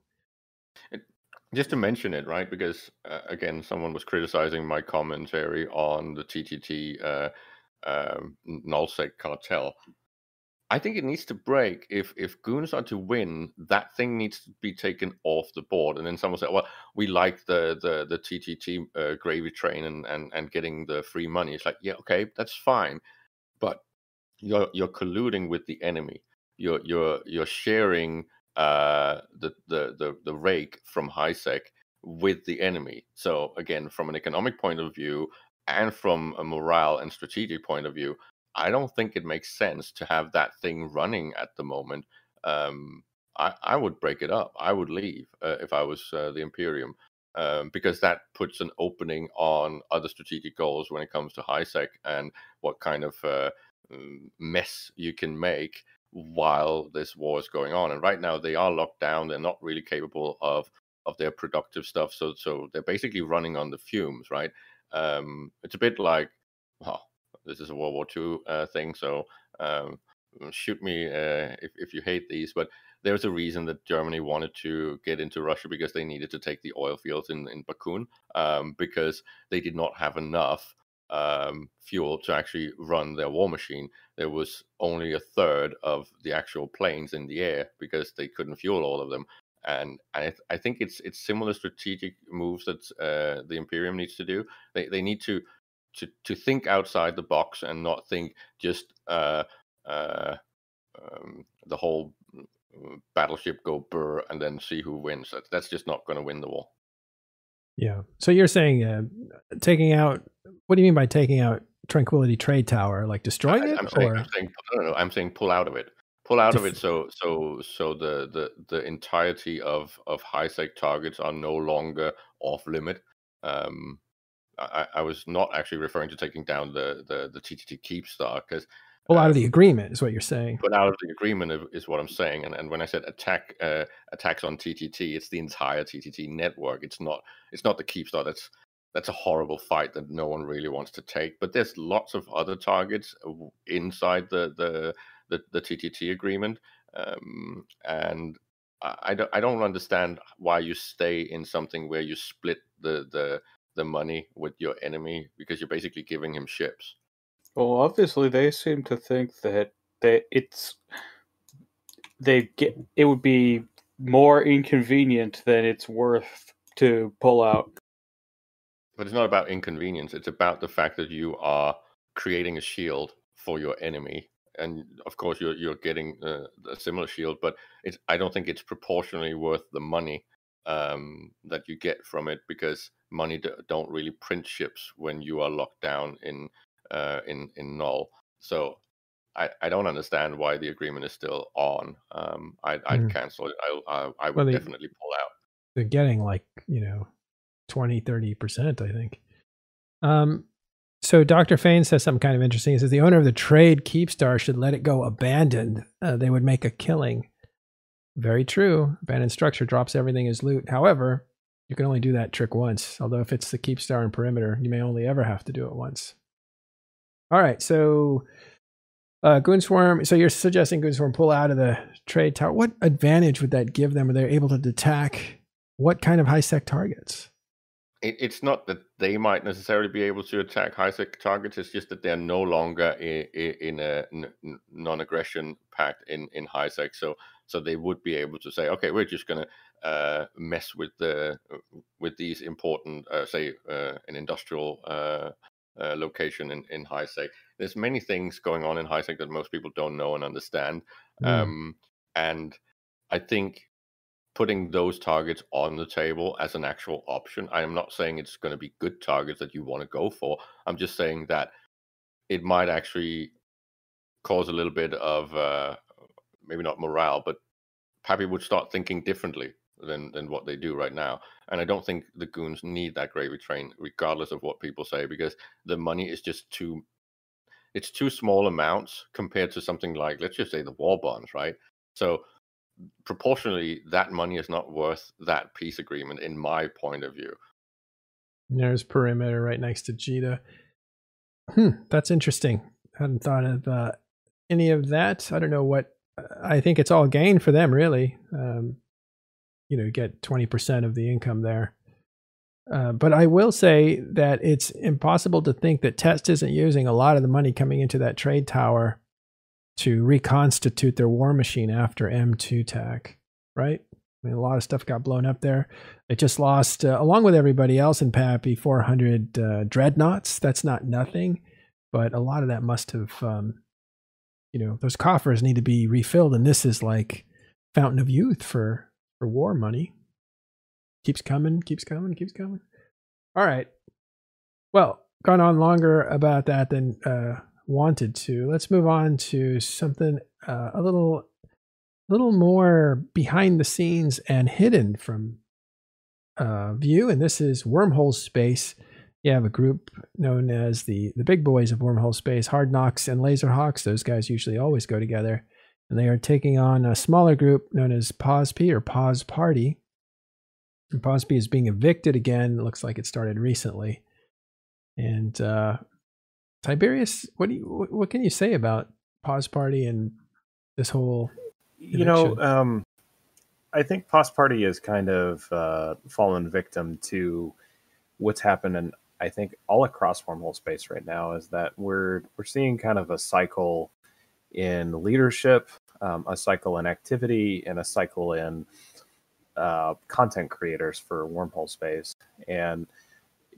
Just to mention it, right? Because uh, again, someone was criticizing my commentary on the TTT uh, um, nullsec cartel. I think it needs to break. If if goons are to win, that thing needs to be taken off the board. And then someone said, "Well, we like the the the TTT uh, gravy train and and and getting the free money." It's like, yeah, okay, that's fine, but you're you're colluding with the enemy. You're you're you're sharing uh, the, the the the rake from HiSec with the enemy. So again, from an economic point of view and from a morale and strategic point of view, I don't think it makes sense to have that thing running at the moment. Um, I, I would break it up. I would leave uh, if I was uh, the Imperium. Um, because that puts an opening on other strategic goals when it comes to HiSec and what kind of uh, mess you can make while this war is going on. And right now they are locked down. They're not really capable of of their productive stuff. So so they're basically running on the fumes, right? Um, it's a bit like, well, this is a World War II uh, thing, so um, shoot me uh, if if you hate these, but there's a reason that Germany wanted to get into Russia because they needed to take the oil fields in in Bakun um, because they did not have enough um, fuel to actually run their war machine. There was only a third of the actual planes in the air because they couldn't fuel all of them. And I, th- I think it's it's similar strategic moves that uh, the Imperium needs to do. They they need to to to think outside the box and not think just uh, uh, um, the whole mm, battleship go burr and then see who wins. That's, that's just not going to win the war. Yeah. So you're saying uh, taking out? What do you mean by taking out Tranquility Trade Tower? Like destroying I, it? I'm saying, or? I'm saying, no, no, I'm saying pull out of it. Pull out of it. So, so, so the the the entirety of of HiSec targets are no longer off limit. Um, I, I was not actually referring to taking down the the the TTT Keepstar because Well, out of the agreement is what you're saying. But out of the agreement is what I'm saying. And and when I said attack uh, attacks on TTT, it's the entire TTT network. It's not it's not the Keepstar. That's that's a horrible fight that no one really wants to take. But there's lots of other targets inside the the the, the TTT agreement, um, and I, I don't I don't understand why you stay in something where you split the the the money with your enemy because you're basically giving him ships. Well, obviously, they seem to think that that it's they get it would be more inconvenient than it's worth to pull out. But it's not about inconvenience. It's about the fact that you are creating a shield for your enemy, and of course, you're you're getting uh, a similar shield. But it's I don't think it's proportionally worth the money um, that you get from it because money don't really print ships when you are locked down in uh, in in null. So I, I don't understand why the agreement is still on. Um, I'd, I'd mm. cancel it. I, I, I would well, they, definitely pull out. They're getting like, you know, 20, 30%, I think. Um, so Dr. Fain says something kind of interesting. He says the owner of the trade Keepstar should let it go abandoned. Uh, they would make a killing. Very true. Abandoned structure drops everything as loot. However, you can only do that trick once. Although if it's the Keepstar and Perimeter, you may only ever have to do it once. All right, so uh, Goonswarm. So you're suggesting Goonswarm pull out of the trade tower. What advantage would that give them? Are they able to attack what kind of high sec targets? It, it's not that they might necessarily be able to attack high sec targets. It's just that they're no longer in, in a non-aggression pact in in high sec. So so they would be able to say, okay, we're just going to uh, mess with the with these important, uh, say, uh, an industrial uh, uh, location in, in HiSec. There's many things going on in HiSec that most people don't know and understand. Mm. Um, and I think putting those targets on the table as an actual option, I am not saying it's going to be good targets that you want to go for. I'm just saying that it might actually cause a little bit of uh, maybe not morale, but Pappy would start thinking differently than than what they do right now. And I don't think the goons need that gravy train, regardless of what people say, because the money is just too it's too small amounts compared to something like let's just say the war bonds, right? So proportionally, that money is not worth that peace agreement, in my point of view. There's Perimeter right next to Jita. Hmm, that's interesting. Hadn't thought of uh, any of that. I don't know what. I think it's all gain for them, really. Um, you know, get 20% of the income there. Uh, but I will say that it's impossible to think that Test isn't using a lot of the money coming into that trade tower to reconstitute their war machine after M2 TAC, right? I mean, a lot of stuff got blown up there. It just lost, uh, along with everybody else in Pappy, 400 uh, dreadnoughts. That's not nothing, but a lot of that must have, um, you know, those coffers need to be refilled, and this is like fountain of youth for for war money. Keeps coming, keeps coming, keeps coming. All right. Well, gone on longer about that than uh, wanted to. Let's move on to something uh, a little, little more behind the scenes and hidden from uh, view. And this is Wormhole Space. You have a group known as the the big boys of Wormhole Space, Hard Knocks and Lazerhawks. Those guys usually always go together, and they are taking on a smaller group known as POSP or Pause Party. And POSP is being evicted again. It looks like it started recently. And uh, Tiberius, what do you what can you say about Pause Party and this whole? Eviction? You know, um, I think Pause Party is kind of uh, fallen victim to what's happened, and I think all across wormhole space right now is that we're we're seeing kind of a cycle in leadership, um, a cycle in activity, and a cycle in uh, content creators for wormhole space. And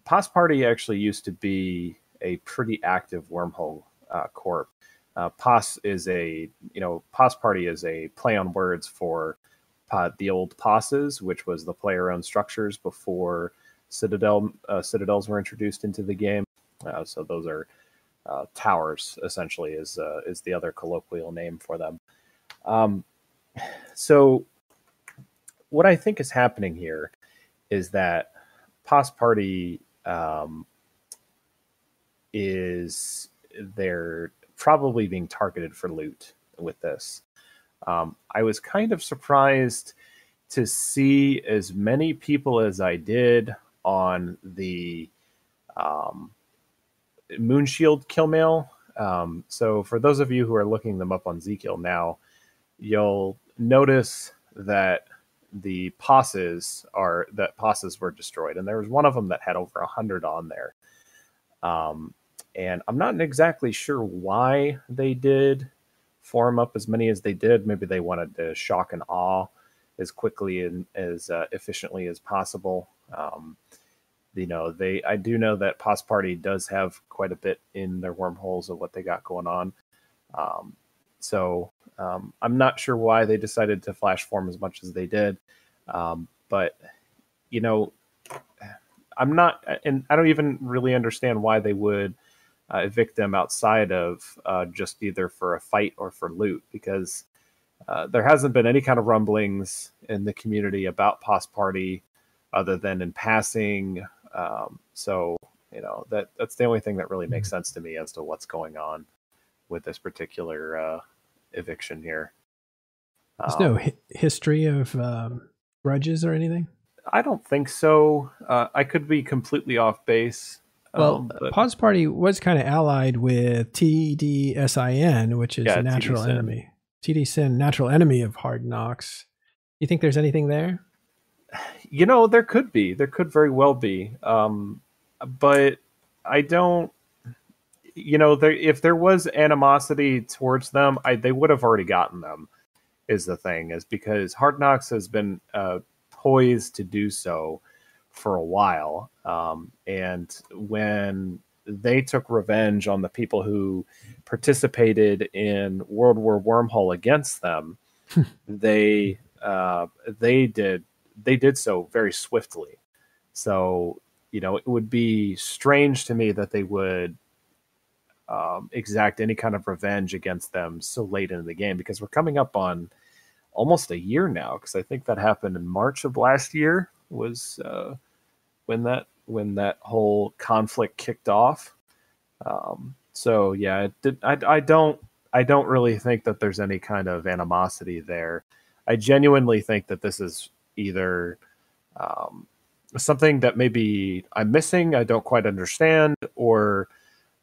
Pos Party actually used to be a pretty active wormhole uh, corp. Uh, POS is a, you know, POS Party is a play on words for uh, the old POSes, which was the player owned structures before Citadel uh, Citadels were introduced into the game. Uh, so those are uh, towers, essentially, is uh, is the other colloquial name for them. Um, so what I think is happening here is that POS Party um, is they're probably being targeted for loot with this. Um, I was kind of surprised to see as many people as I did on the um, Moonshield kill mail. Um, so for those of you who are looking them up on Zkill now, you'll notice that the posses are that posses were destroyed, and there was one of them that had over a hundred on there. Um, and I'm not exactly sure why they did form up as many as they did. Maybe they wanted to shock and awe as quickly and as uh, efficiently as possible. Um, you know, they I do know that Pos Party does have quite a bit in their wormholes of what they got going on. Um, so um, I'm not sure why they decided to flash form as much as they did, um, but you know, I'm not, and I don't even really understand why they would uh, evict them outside of uh, just either for a fight or for loot because uh, there hasn't been any kind of rumblings in the community about Pos Party other than in passing. Um, so you know that that's the only thing that really makes sense to me as to what's going on with this particular uh, eviction here. There's um, no hi- history of um, grudges or anything. I don't think so. Uh, I could be completely off base. Well, um, but... Pause Party was kind of allied with TDSIN, which is yeah, a natural TD enemy. TD Sin, natural enemy of Hard Knocks. You think there's anything there? You know, there could be. There could very well be. Um, but I don't. You know, there, if there was animosity towards them, I, they would have already gotten them. Is the thing is because Hard Knocks has been uh, poised to do so for a while. Um, and when they took revenge on the people who participated in World War Wormhole against them, they uh, they did they did so very swiftly. So you know it would be strange to me that they would um, exact any kind of revenge against them so late into the game because we're coming up on almost a year now because I think that happened in March of last year was uh, when that when that whole conflict kicked off. Um, so yeah, did, I, I don't I don't really think that there's any kind of animosity there. I genuinely think that this is either um, something that maybe I'm missing, I don't quite understand, or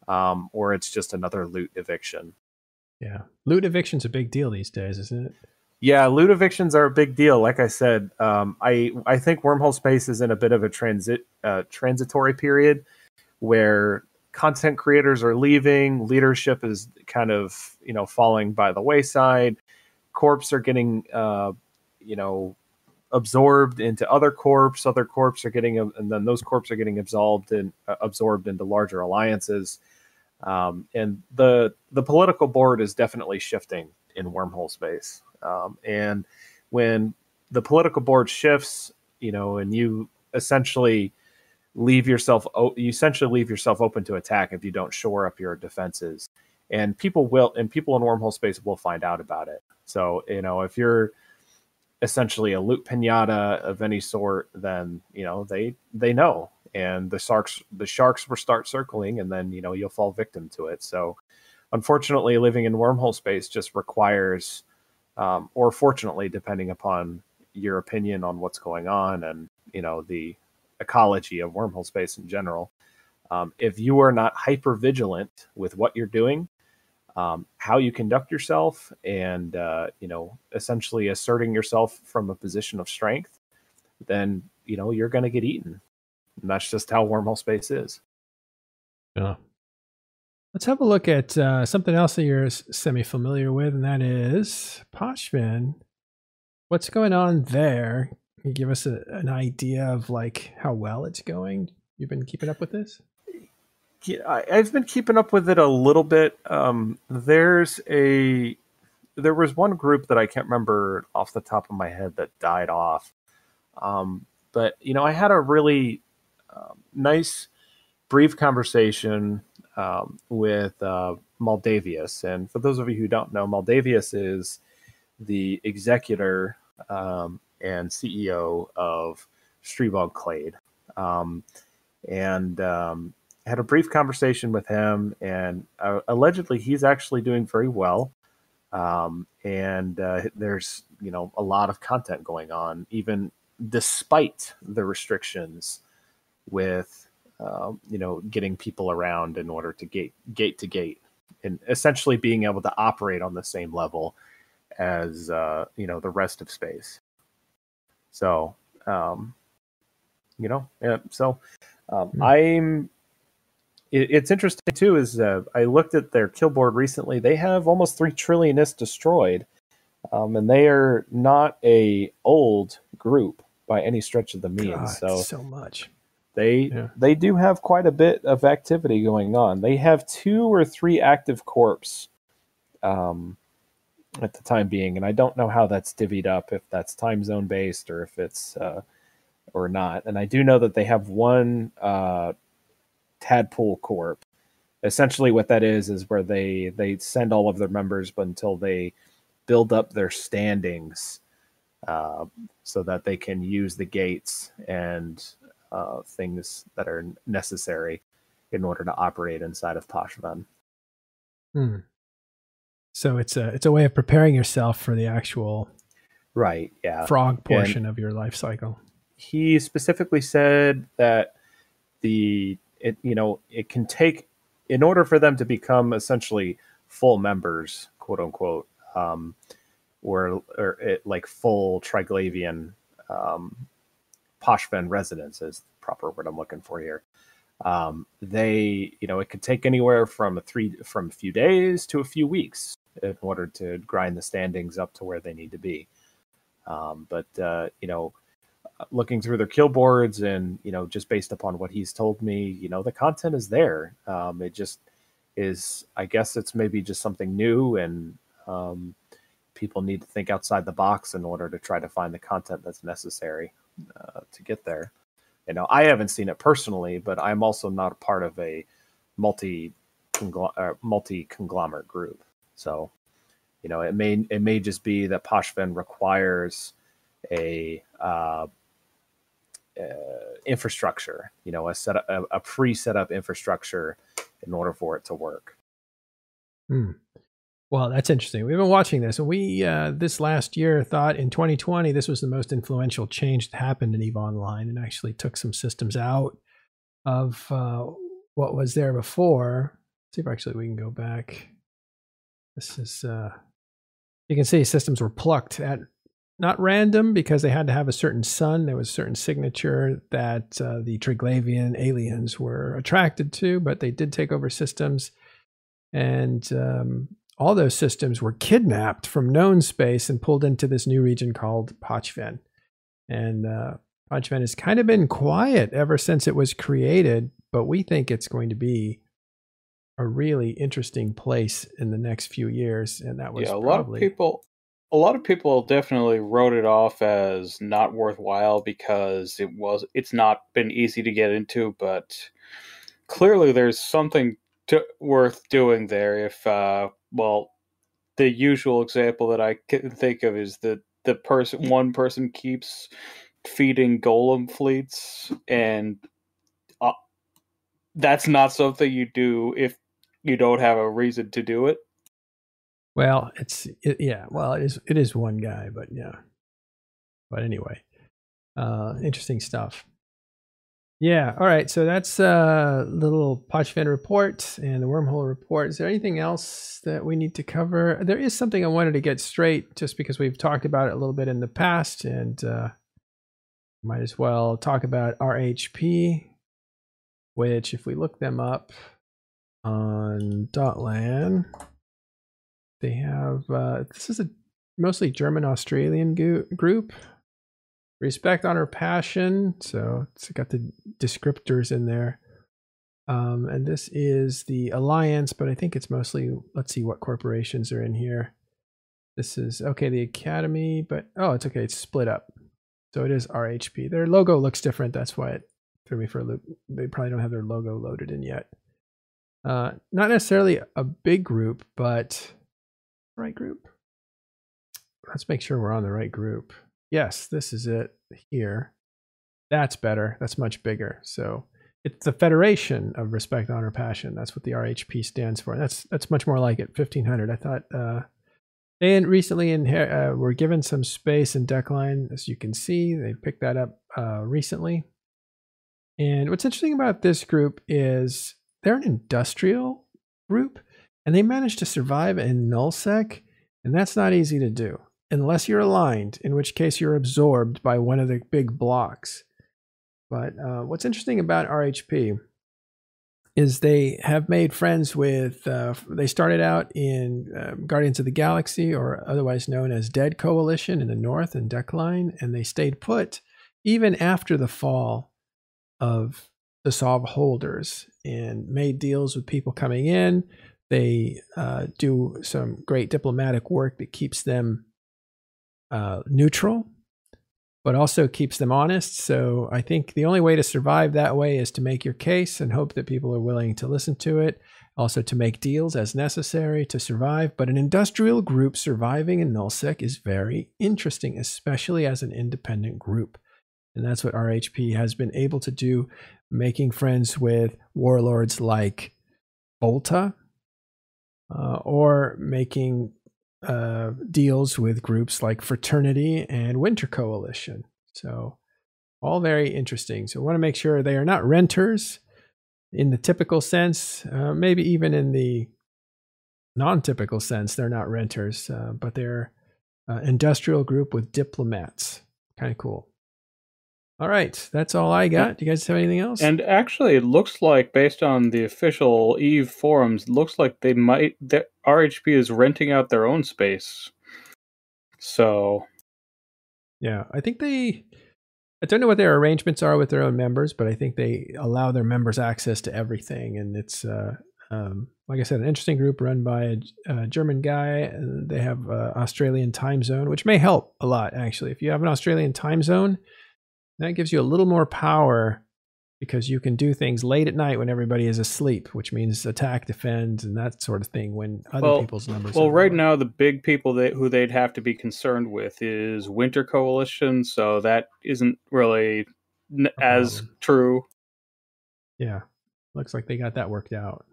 um, or it's just another loot eviction. Yeah, loot eviction's a big deal these days, isn't it? Yeah, loot evictions are a big deal. Like I said, um, I I think Wormhole Space is in a bit of a transit uh, transitory period where content creators are leaving, leadership is kind of you know falling by the wayside, corps are getting uh, you know absorbed into other corps, other corps are getting and then those corps are getting absorbed and uh, absorbed into larger alliances. Um, and the the political board is definitely shifting in wormhole space. Um, and when the political board shifts, you know, and you essentially leave yourself you essentially leave yourself open to attack if you don't shore up your defenses and people will and people in wormhole space will find out about it so you know if you're essentially a loot pinata of any sort then you know they they know and the sharks the sharks will start circling and then you know you'll fall victim to it so unfortunately living in wormhole space just requires um, or fortunately depending upon your opinion on what's going on and you know the ecology of wormhole space in general. Um, if you are not hyper vigilant with what you're doing, um, how you conduct yourself, and uh, you know, essentially asserting yourself from a position of strength, then you know you're going to get eaten. And that's just how wormhole space is. Yeah. Let's have a look at uh, something else that you're semi familiar with, and that is Pochven. What's going on there? Can you give us a, an idea of like how well it's going? You've been keeping up with this? I, have been keeping up with it a little bit. Um, there's a there was one group that I can't remember off the top of my head that died off. Um, but you know, I had a really uh, nice, brief conversation um, with uh, Maldavius, and for those of you who don't know, Maldavius is the executor um, and CEO of Stribog Clade. Um, and um, had a brief conversation with him, and uh, allegedly he's actually doing very well. Um, and uh, there's you know a lot of content going on, even despite the restrictions with uh, you know getting people around in order to gate gate to gate, and essentially being able to operate on the same level as uh, you know the rest of space. So, um, you know, yeah. So, um, mm-hmm. I'm. It, it's interesting too. Is uh, I looked at their kill board recently. They have almost three trillion is destroyed, um, and they are not a old group by any stretch of the means. God, so so much. They yeah. they do have quite a bit of activity going on. They have two or three active corps. Um, at the time being, and I don't know how that's divvied up, if that's time zone based or if it's uh, or not. And I do know that they have one uh, Tadpole Corp. Essentially, what that is is where they they send all of their members, but until they build up their standings, uh, so that they can use the gates and uh, things that are necessary in order to operate inside of Pochven. Hmm. So it's a it's a way of preparing yourself for the actual right, yeah, frog portion and of your life cycle. He specifically said that the it you know it can take in order for them to become essentially full members, quote unquote, um, or or it, like full Triglavian um, Pochven residents is the proper word I'm looking for here. Um, they, you know, it could take anywhere from a three from a few days to a few weeks in order to grind the standings up to where they need to be. Um, but uh, you know, looking through their kill boards and you know, just based upon what he's told me, you know, the content is there. Um, it just is. I guess it's maybe just something new, and um, people need to think outside the box in order to try to find the content that's necessary uh, to get there. You know, I haven't seen it personally, but I'm also not a part of a multi uh, multi conglomerate group. So, you know, it may it may just be that Pochven requires a uh, uh, infrastructure, you know, a set a, a pre set up infrastructure in order for it to work. Hmm. Well, that's interesting. We've been watching this, and we uh, this last year thought in 2020 this was the most influential change that happened in Eve Online, and actually took some systems out of uh, what was there before. Let's see if actually we can go back. This is uh, you can see systems were plucked at not random because they had to have a certain sun. There was a certain signature that uh, the Triglavian aliens were attracted to, but they did take over systems and um, all those systems were kidnapped from known space and pulled into this new region called Pochven. And uh, Pochven has kind of been quiet ever since it was created, but we think it's going to be a really interesting place in the next few years. And that was yeah, a probably... lot of people. A lot of people definitely wrote it off as not worthwhile because it was. It's not been easy to get into, but clearly there's something to, worth doing there. If uh, well, the usual example that I can think of is that the person one person keeps feeding golem fleets and uh, that's not something you do if you don't have a reason to do it well it's it, yeah well it is it is one guy but yeah but anyway uh interesting stuff yeah. All right. So that's a uh, little Pochven report and the wormhole report. Is there anything else that we need to cover? There is something I wanted to get straight just because we've talked about it a little bit in the past and uh, might as well talk about RHP, which if we look them up on Dotlan, they have, uh, this is a mostly German Australian group. Respect, honor, passion. So it's got the descriptors in there. Um, and this is the alliance, but I think it's mostly, let's see what corporations are in here. This is, okay, the academy, but, oh, it's okay. It's split up. So it is RHP. Their logo looks different. That's why it threw me for a loop. They probably don't have their logo loaded in yet. Uh, not necessarily a big group, but right group. Let's make sure we're on the right group. Yes, this is it here. That's better. That's much bigger. So it's the Federation of Respect, Honor, Passion. That's what the RHP stands for. That's that's much more like it. Fifteen hundred. I thought uh, they recently inher- uh, were given some space in Deklein, as you can see. They picked that up uh, recently. And what's interesting about this group is they're an industrial group, and they managed to survive in nullsec, and that's not easy to do unless you're aligned, in which case you're absorbed by one of the big blocks. But uh, what's interesting about RHP is they have made friends with, uh, they started out in uh, Guardians of the Galaxy, or otherwise known as Dead Coalition in the North and Deklein, and they stayed put even after the fall of the Sov holders and made deals with people coming in. They uh, do some great diplomatic work that keeps them uh, neutral, but also keeps them honest. So I think the only way to survive that way is to make your case and hope that people are willing to listen to it. Also, to make deals as necessary to survive. But an industrial group surviving in nullsec is very interesting, especially as an independent group. And that's what RHP has been able to do, making friends with warlords like Bolta, uh, or making uh, deals with groups like Fraternity and Winter Coalition. So, all very interesting. So, want to make sure they are not renters in the typical sense, uh, maybe even in the non typical sense, they're not renters, uh, but they're uh, industrial group with diplomats. Kind of cool. All right, that's all I got. Do you guys have anything else? And actually, it looks like, based on the official Eve forums, looks like they might that RHP is renting out their own space. So, yeah, I think they. I don't know what their arrangements are with their own members, but I think they allow their members access to everything, and it's uh, um, like I said, an interesting group run by a, a German guy. And they have Australian time zone, which may help a lot actually. If you have an Australian time zone that gives you a little more power because you can do things late at night when everybody is asleep, which means attack, defend, and that sort of thing when other Well- people's numbers. Well, right lower. now the big people that who they'd have to be concerned with is Winter Coalition, so that isn't really n- as true. Yeah. Looks like they got that worked out.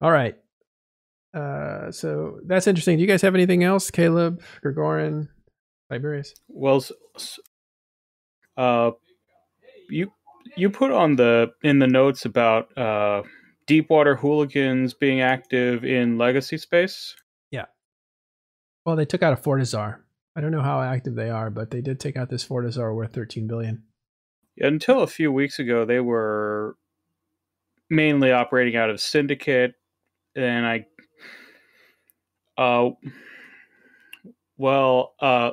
All right. Uh, so that's interesting. Do you guys have anything else? Caleb, Gregorin, Tiberius? Well, uh, you you put on the in the notes about uh, Deepwater hooligans being active in legacy space. Yeah. Well, they took out a Fortizar. I don't know how active they are, but they did take out this Fortizar worth 13 billion. Until a few weeks ago, they were mainly operating out of Syndicate, and I, uh, well, uh,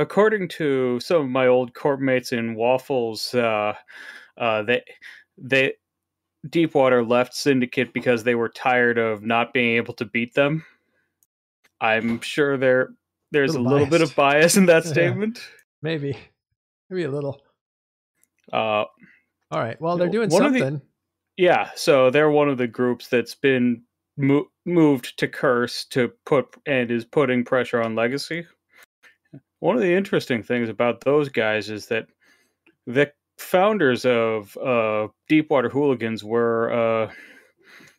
according to some of my old corp mates in Waffles, uh, uh, they they Deepwater left Syndicate because they were tired of not being able to beat them. I'm sure there there's a Little little bit of bias in that statement. Maybe. Maybe a little. Uh, All right. Well, they're doing of the- something. Yeah, so they're one of the groups that's been mo- moved to Curse to put and is putting pressure on Legacy. One of the interesting things about those guys is that the founders of uh, Deepwater Hooligans were uh,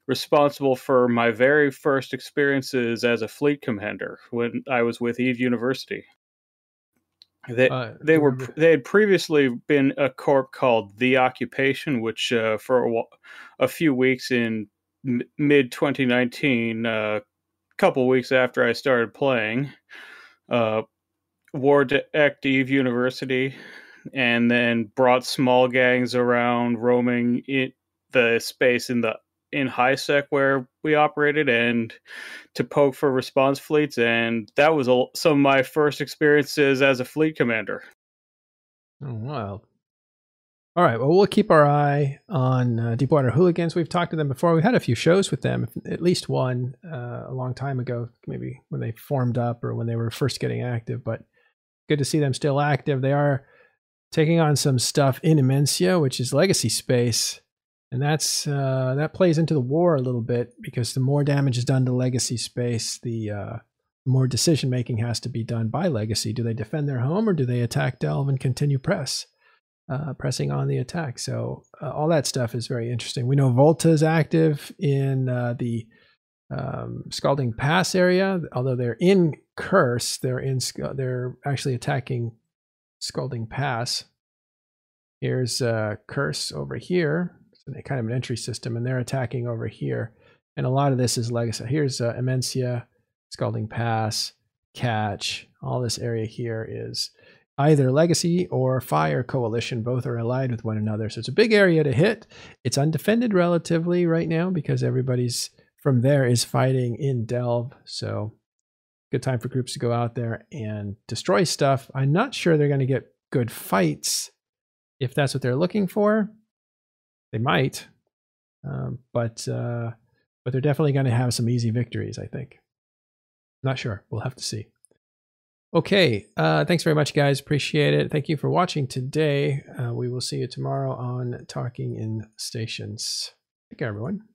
responsible for my very first experiences as a fleet commander when I was with Eve University. They, Uh, they were they had previously been a corp called the occupation which uh, for a, a few weeks in m- mid 2019 a uh, couple weeks after i started playing war decked eve university and then brought small gangs around roaming in the space in the in high sec where we operated and to poke for response fleets and that was a, some of my first experiences as a fleet commander Oh, wild. All right. Well, we'll keep our eye on uh, Deepwater Hooligans. We've talked to them before. We had a few shows with them, at least one uh, a long time ago, maybe when they formed up or when they were first getting active. But good to see them still active. They are taking on some stuff in Immensea, which is legacy space. And that's uh, that plays into the war a little bit because the more damage is done to legacy space, the uh, more decision making has to be done by legacy. Do they defend their home or do they attack Delve and continue press? Uh, pressing on the attack. So uh, all that stuff is very interesting. We know Volta is active in uh, the um, Scalding Pass area, although they're in Curse. They're in. They're actually attacking Scalding Pass. Here's uh, Curse over here. It's kind of an entry system, and they're attacking over here. And a lot of this is legacy. Here's uh, Scalding Pass, Catch. All this area here is either Legacy or Fire Coalition. Both are allied with one another. So it's a big area to hit. It's undefended relatively right now because everybody's from there is fighting in Delve. So good time for groups to go out there and destroy stuff. I'm not sure they're going to get good fights if that's what they're looking for. They might, um, but uh, but they're definitely going to have some easy victories. I think. Not sure. We'll have to see. Okay. Uh, thanks very much, guys. Appreciate it. Thank you for watching today. Uh, we will see you tomorrow on Talking in Stations. Take care, everyone.